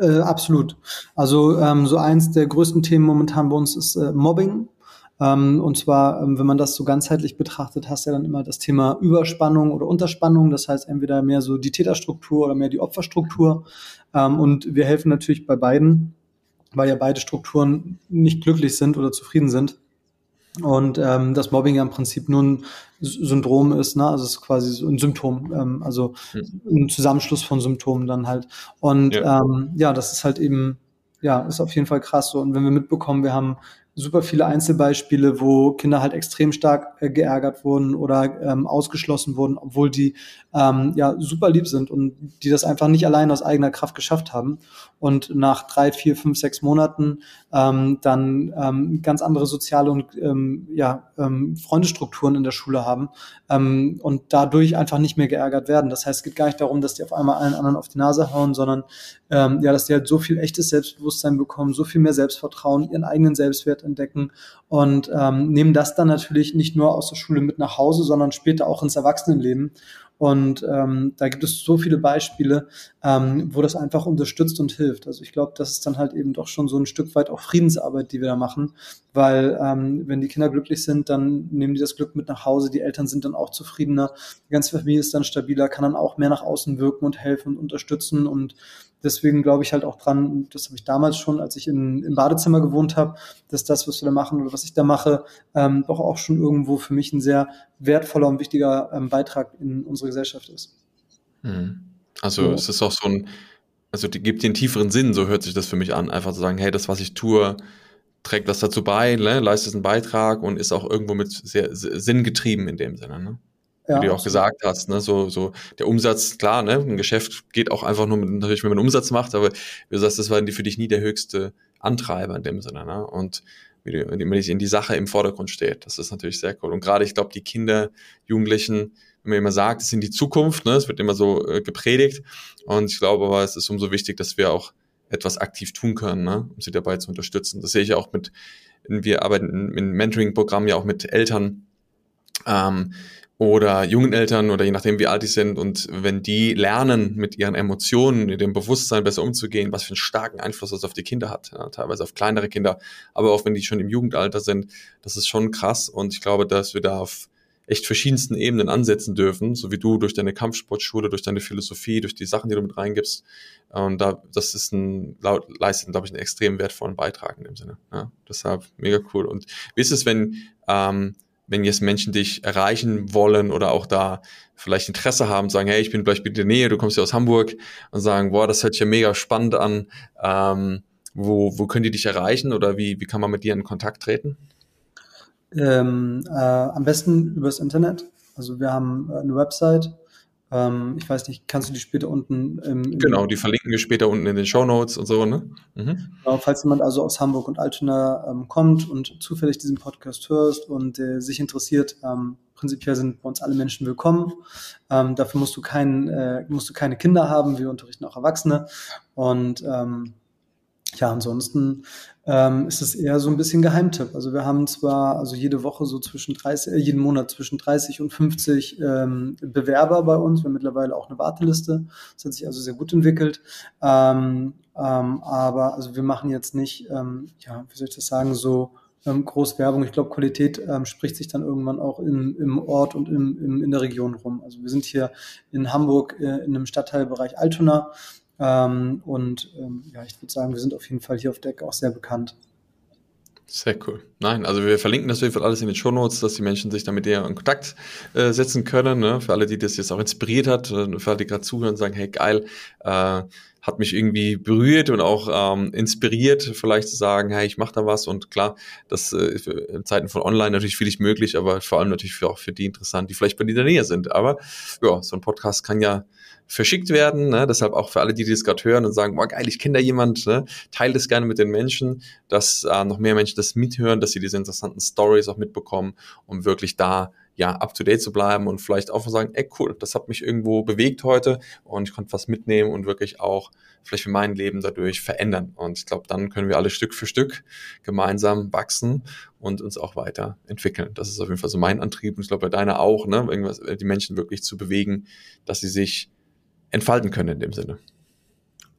Äh, absolut. Also ähm, so eins der größten Themen momentan bei uns ist äh, Mobbing. Ähm, und zwar, ähm, wenn man das so ganzheitlich betrachtet, hast du ja dann immer das Thema Überspannung oder Unterspannung. Das heißt entweder mehr so die Täterstruktur oder mehr die Opferstruktur. Ähm, und wir helfen natürlich bei beiden, weil ja beide Strukturen nicht glücklich sind oder zufrieden sind. Und ähm, das Mobbing ja im Prinzip nur ein Syndrom ist, ne? Also es ist quasi so ein Symptom, ähm, also mhm. ein Zusammenschluss von Symptomen dann halt. Und ja. Ähm, ja, das ist halt eben, ja, ist auf jeden Fall krass so. Und wenn wir mitbekommen, wir haben super viele Einzelbeispiele, wo Kinder halt extrem stark äh, geärgert wurden oder ähm, ausgeschlossen wurden, obwohl die ähm, ja super lieb sind und die das einfach nicht allein aus eigener Kraft geschafft haben. Und nach drei, vier, fünf, sechs Monaten ähm, dann ähm, ganz andere soziale und ähm, ja, ähm, Freundestrukturen in der Schule haben ähm, und dadurch einfach nicht mehr geärgert werden. Das heißt, es geht gar nicht darum, dass die auf einmal allen anderen auf die Nase hauen, sondern ähm, ja, dass die halt so viel echtes Selbstbewusstsein bekommen, so viel mehr Selbstvertrauen, ihren eigenen Selbstwert entdecken und ähm, nehmen das dann natürlich nicht nur aus der Schule mit nach Hause, sondern später auch ins Erwachsenenleben. Und ähm, da gibt es so viele Beispiele, ähm, wo das einfach unterstützt und hilft. Also ich glaube, das ist dann halt eben doch schon so ein Stück weit auch Friedensarbeit, die wir da machen, weil ähm, wenn die Kinder glücklich sind, dann nehmen die das Glück mit nach Hause, die Eltern sind dann auch zufriedener, die ganze Familie ist dann stabiler, kann dann auch mehr nach außen wirken und helfen und unterstützen. Und deswegen glaube ich halt auch dran, das habe ich damals schon, als ich in, im Badezimmer gewohnt habe, dass das, was wir da machen oder was ich da mache, ähm, doch auch schon irgendwo für mich ein sehr wertvoller und wichtiger ähm, Beitrag in unsere Gesellschaft ist. Mhm. Also so. es ist auch so ein, also die gibt den tieferen Sinn, so hört sich das für mich an, einfach zu sagen, hey, das, was ich tue, trägt was dazu bei, ne? leistet einen Beitrag und ist auch irgendwo mit sehr, sehr sinngetrieben in dem Sinne. Ne? Ja, wie du auch gesagt hast, ne, so, so der Umsatz, klar, ne, ein Geschäft geht auch einfach nur mit, natürlich, wenn man Umsatz macht, aber wie du sagst, das war für dich nie der höchste Antreiber in dem Sinne, ne, und wie du, wenn in die Sache im Vordergrund steht, das ist natürlich sehr cool. Und gerade, ich glaube, die Kinder, Jugendlichen, wenn man immer sagt, es sind die Zukunft, ne, es wird immer so äh, gepredigt, und ich glaube aber, es ist umso wichtig, dass wir auch etwas aktiv tun können, ne, um sie dabei zu unterstützen. Das sehe ich auch mit, wir arbeiten im Mentoring-Programm ja auch mit Eltern, ähm, oder jungen Eltern oder je nachdem, wie alt die sind. Und wenn die lernen, mit ihren Emotionen, mit dem Bewusstsein besser umzugehen, was für einen starken Einfluss das auf die Kinder hat, ja, teilweise auf kleinere Kinder, aber auch wenn die schon im Jugendalter sind, das ist schon krass. Und ich glaube, dass wir da auf echt verschiedensten Ebenen ansetzen dürfen, so wie du durch deine Kampfsportschule, durch deine Philosophie, durch die Sachen, die du mit reingibst. Und da, das ist ein, leistet, glaube ich, einen extrem wertvollen Beitrag in dem Sinne. Ja, deshalb mega cool. Und wie ist es, wenn, ähm, wenn jetzt Menschen dich erreichen wollen oder auch da vielleicht Interesse haben, sagen, hey, ich bin vielleicht in der Nähe, du kommst ja aus Hamburg und sagen, boah, das hört sich ja mega spannend an. Ähm, wo, wo können die dich erreichen oder wie, wie kann man mit dir in Kontakt treten? Ähm, äh, am besten übers Internet. Also wir haben eine Website, ähm, ich weiß nicht, kannst du die später unten im, Genau, die verlinken wir später unten in den Show Notes und so, ne? Mhm. Genau, falls jemand also aus Hamburg und Altona ähm, kommt und zufällig diesen Podcast hörst und äh, sich interessiert, ähm, prinzipiell sind bei uns alle Menschen willkommen. Ähm, dafür musst du, kein, äh, musst du keine Kinder haben, wir unterrichten auch Erwachsene. Und ähm, ja, ansonsten ähm, ist es eher so ein bisschen Geheimtipp. Also wir haben zwar also jede Woche so zwischen 30, äh, jeden Monat zwischen 30 und 50 ähm, Bewerber bei uns. Wir haben mittlerweile auch eine Warteliste. Das hat sich also sehr gut entwickelt. Ähm, ähm, aber also wir machen jetzt nicht, ähm, ja, wie soll ich das sagen, so ähm, groß Werbung. Ich glaube, Qualität ähm, spricht sich dann irgendwann auch im, im Ort und im, im, in der Region rum. Also wir sind hier in Hamburg äh, in einem Stadtteilbereich Altona. Ähm, und ähm, ja, ich würde sagen, wir sind auf jeden Fall hier auf Deck auch sehr bekannt. Sehr cool. Nein, also wir verlinken das auf jeden Fall alles in den Show Notes, dass die Menschen sich damit eher in Kontakt äh, setzen können. Ne? Für alle, die das jetzt auch inspiriert hat, äh, für alle, die gerade zuhören und sagen, hey geil, äh, hat mich irgendwie berührt und auch ähm, inspiriert, vielleicht zu sagen, hey, ich mache da was und klar, das äh, in Zeiten von Online natürlich vieles möglich, aber vor allem natürlich für, auch für die interessant, die vielleicht bei dir in der Nähe sind. Aber ja, so ein Podcast kann ja verschickt werden. Ne? Deshalb auch für alle, die, das gerade hören und sagen, boah, geil, ich kenne da jemand, ne? teilt es gerne mit den Menschen, dass äh, noch mehr Menschen das mithören, dass sie diese interessanten Stories auch mitbekommen, um wirklich da ja, up to date zu bleiben und vielleicht auch sagen, ey, cool, das hat mich irgendwo bewegt heute und ich konnte was mitnehmen und wirklich auch vielleicht für mein Leben dadurch verändern. Und ich glaube, dann können wir alle Stück für Stück gemeinsam wachsen und uns auch weiterentwickeln. Das ist auf jeden Fall so mein Antrieb und ich glaube bei deiner auch, ne, irgendwas, die Menschen wirklich zu bewegen, dass sie sich entfalten können in dem Sinne.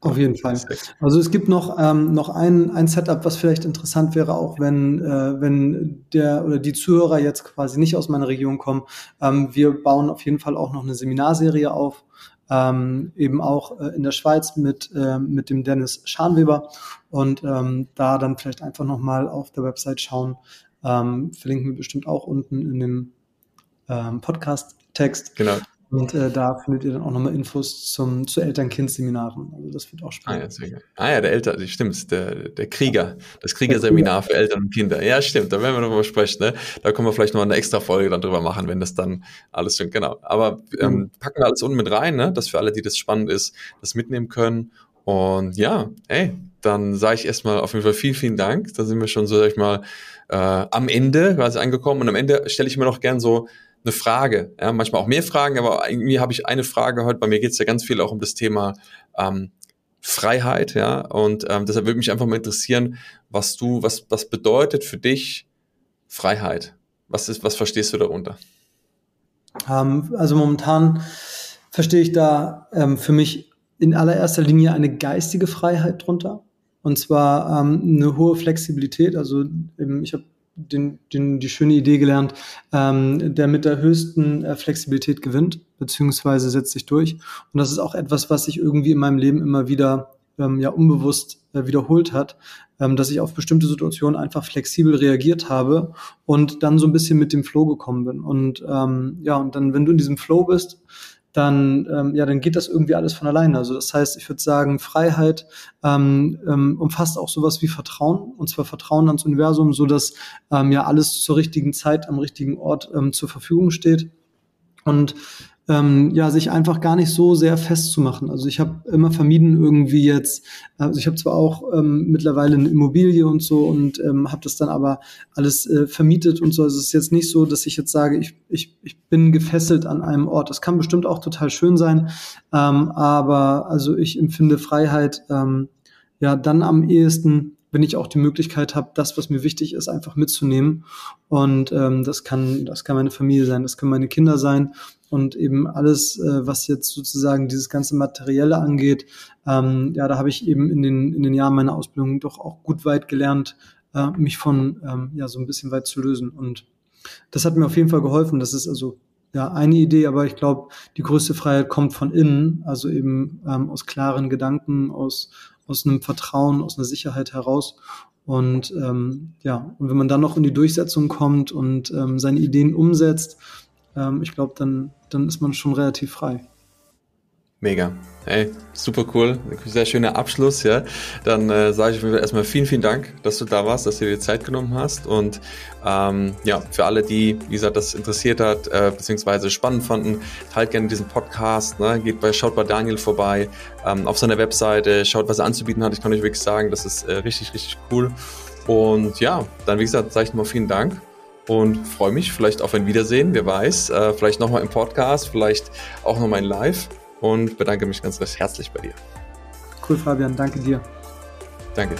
Auf jeden Fall. Also es gibt noch, ähm, noch ein, ein Setup, was vielleicht interessant wäre, auch wenn, äh, wenn der oder die Zuhörer jetzt quasi nicht aus meiner Region kommen. Ähm, wir bauen auf jeden Fall auch noch eine Seminarserie auf, ähm, eben auch äh, in der Schweiz mit, äh, mit dem Dennis Scharnweber und ähm, da dann vielleicht einfach nochmal auf der Website schauen. Ähm, verlinken wir bestimmt auch unten in dem ähm, Podcast-Text. Genau. Und äh, da findet ihr dann auch nochmal Infos zum, zu Eltern-Kind-Seminaren. Also das wird auch spannend. Ah ja, sehr geil. Ah ja, der Eltern, stimmt, der, der Krieger, das Kriegerseminar für Eltern und Kinder. Ja, stimmt, da werden wir nochmal sprechen. Ne? Da können wir vielleicht noch eine extra Folge dann drüber machen, wenn das dann alles stimmt. Genau. Aber ähm, mhm. packen wir alles unten mit rein, ne? dass für alle, die das spannend ist, das mitnehmen können. Und ja, ey, dann sage ich erstmal auf jeden Fall vielen, vielen Dank. Da sind wir schon so, sag ich mal, äh, am Ende quasi angekommen. Und am Ende stelle ich mir noch gern so eine Frage. Ja, manchmal auch mehr Fragen, aber irgendwie habe ich eine Frage heute. Bei mir geht es ja ganz viel auch um das Thema ähm, Freiheit, ja. Und ähm, deshalb würde mich einfach mal interessieren, was du, was, was bedeutet für dich Freiheit? Was ist, was verstehst du darunter? Ähm, also momentan verstehe ich da ähm, für mich in allererster Linie eine geistige Freiheit drunter. Und zwar ähm, eine hohe Flexibilität. Also ähm, ich habe den, den, die schöne Idee gelernt, ähm, der mit der höchsten äh, Flexibilität gewinnt, beziehungsweise setzt sich durch. Und das ist auch etwas, was sich irgendwie in meinem Leben immer wieder ähm, ja unbewusst äh, wiederholt hat, ähm, dass ich auf bestimmte Situationen einfach flexibel reagiert habe und dann so ein bisschen mit dem Flow gekommen bin. Und ähm, ja, und dann, wenn du in diesem Flow bist, dann, ähm, ja, dann geht das irgendwie alles von alleine. Also das heißt, ich würde sagen, Freiheit ähm, ähm, umfasst auch sowas wie Vertrauen, und zwar Vertrauen ans Universum, so dass ähm, ja alles zur richtigen Zeit am richtigen Ort ähm, zur Verfügung steht. Und ähm, ja, sich einfach gar nicht so sehr festzumachen. Also ich habe immer vermieden irgendwie jetzt, also ich habe zwar auch ähm, mittlerweile eine Immobilie und so und ähm, habe das dann aber alles äh, vermietet und so. Also es ist jetzt nicht so, dass ich jetzt sage, ich, ich, ich bin gefesselt an einem Ort. Das kann bestimmt auch total schön sein, ähm, aber also ich empfinde Freiheit ähm, ja dann am ehesten wenn ich auch die Möglichkeit habe, das, was mir wichtig ist, einfach mitzunehmen. Und ähm, das kann, das kann meine Familie sein, das können meine Kinder sein und eben alles, äh, was jetzt sozusagen dieses ganze Materielle angeht. Ähm, ja, da habe ich eben in den in den Jahren meiner Ausbildung doch auch gut weit gelernt, äh, mich von ähm, ja so ein bisschen weit zu lösen. Und das hat mir auf jeden Fall geholfen. Das ist also ja eine Idee, aber ich glaube, die größte Freiheit kommt von innen, also eben ähm, aus klaren Gedanken, aus aus einem Vertrauen, aus einer Sicherheit heraus. Und ähm, ja, und wenn man dann noch in die Durchsetzung kommt und ähm, seine Ideen umsetzt, ähm, ich glaube, dann, dann ist man schon relativ frei. Mega. Hey, super cool. Sehr schöner Abschluss, ja. Dann äh, sage ich erstmal vielen, vielen Dank, dass du da warst, dass du dir Zeit genommen hast. Und ähm, ja, für alle, die, wie gesagt, das interessiert hat, äh, beziehungsweise spannend fanden, teilt gerne diesen Podcast. Ne? Geht bei, schaut bei Daniel vorbei, ähm, auf seiner Webseite, schaut, was er anzubieten hat. Ich kann euch wirklich sagen, das ist äh, richtig, richtig cool. Und ja, dann, wie gesagt, sage ich nochmal vielen Dank und freue mich vielleicht auf ein Wiedersehen, wer weiß, äh, vielleicht nochmal im Podcast, vielleicht auch nochmal in Live und bedanke mich ganz recht herzlich bei dir. Cool, Fabian, danke dir. Danke.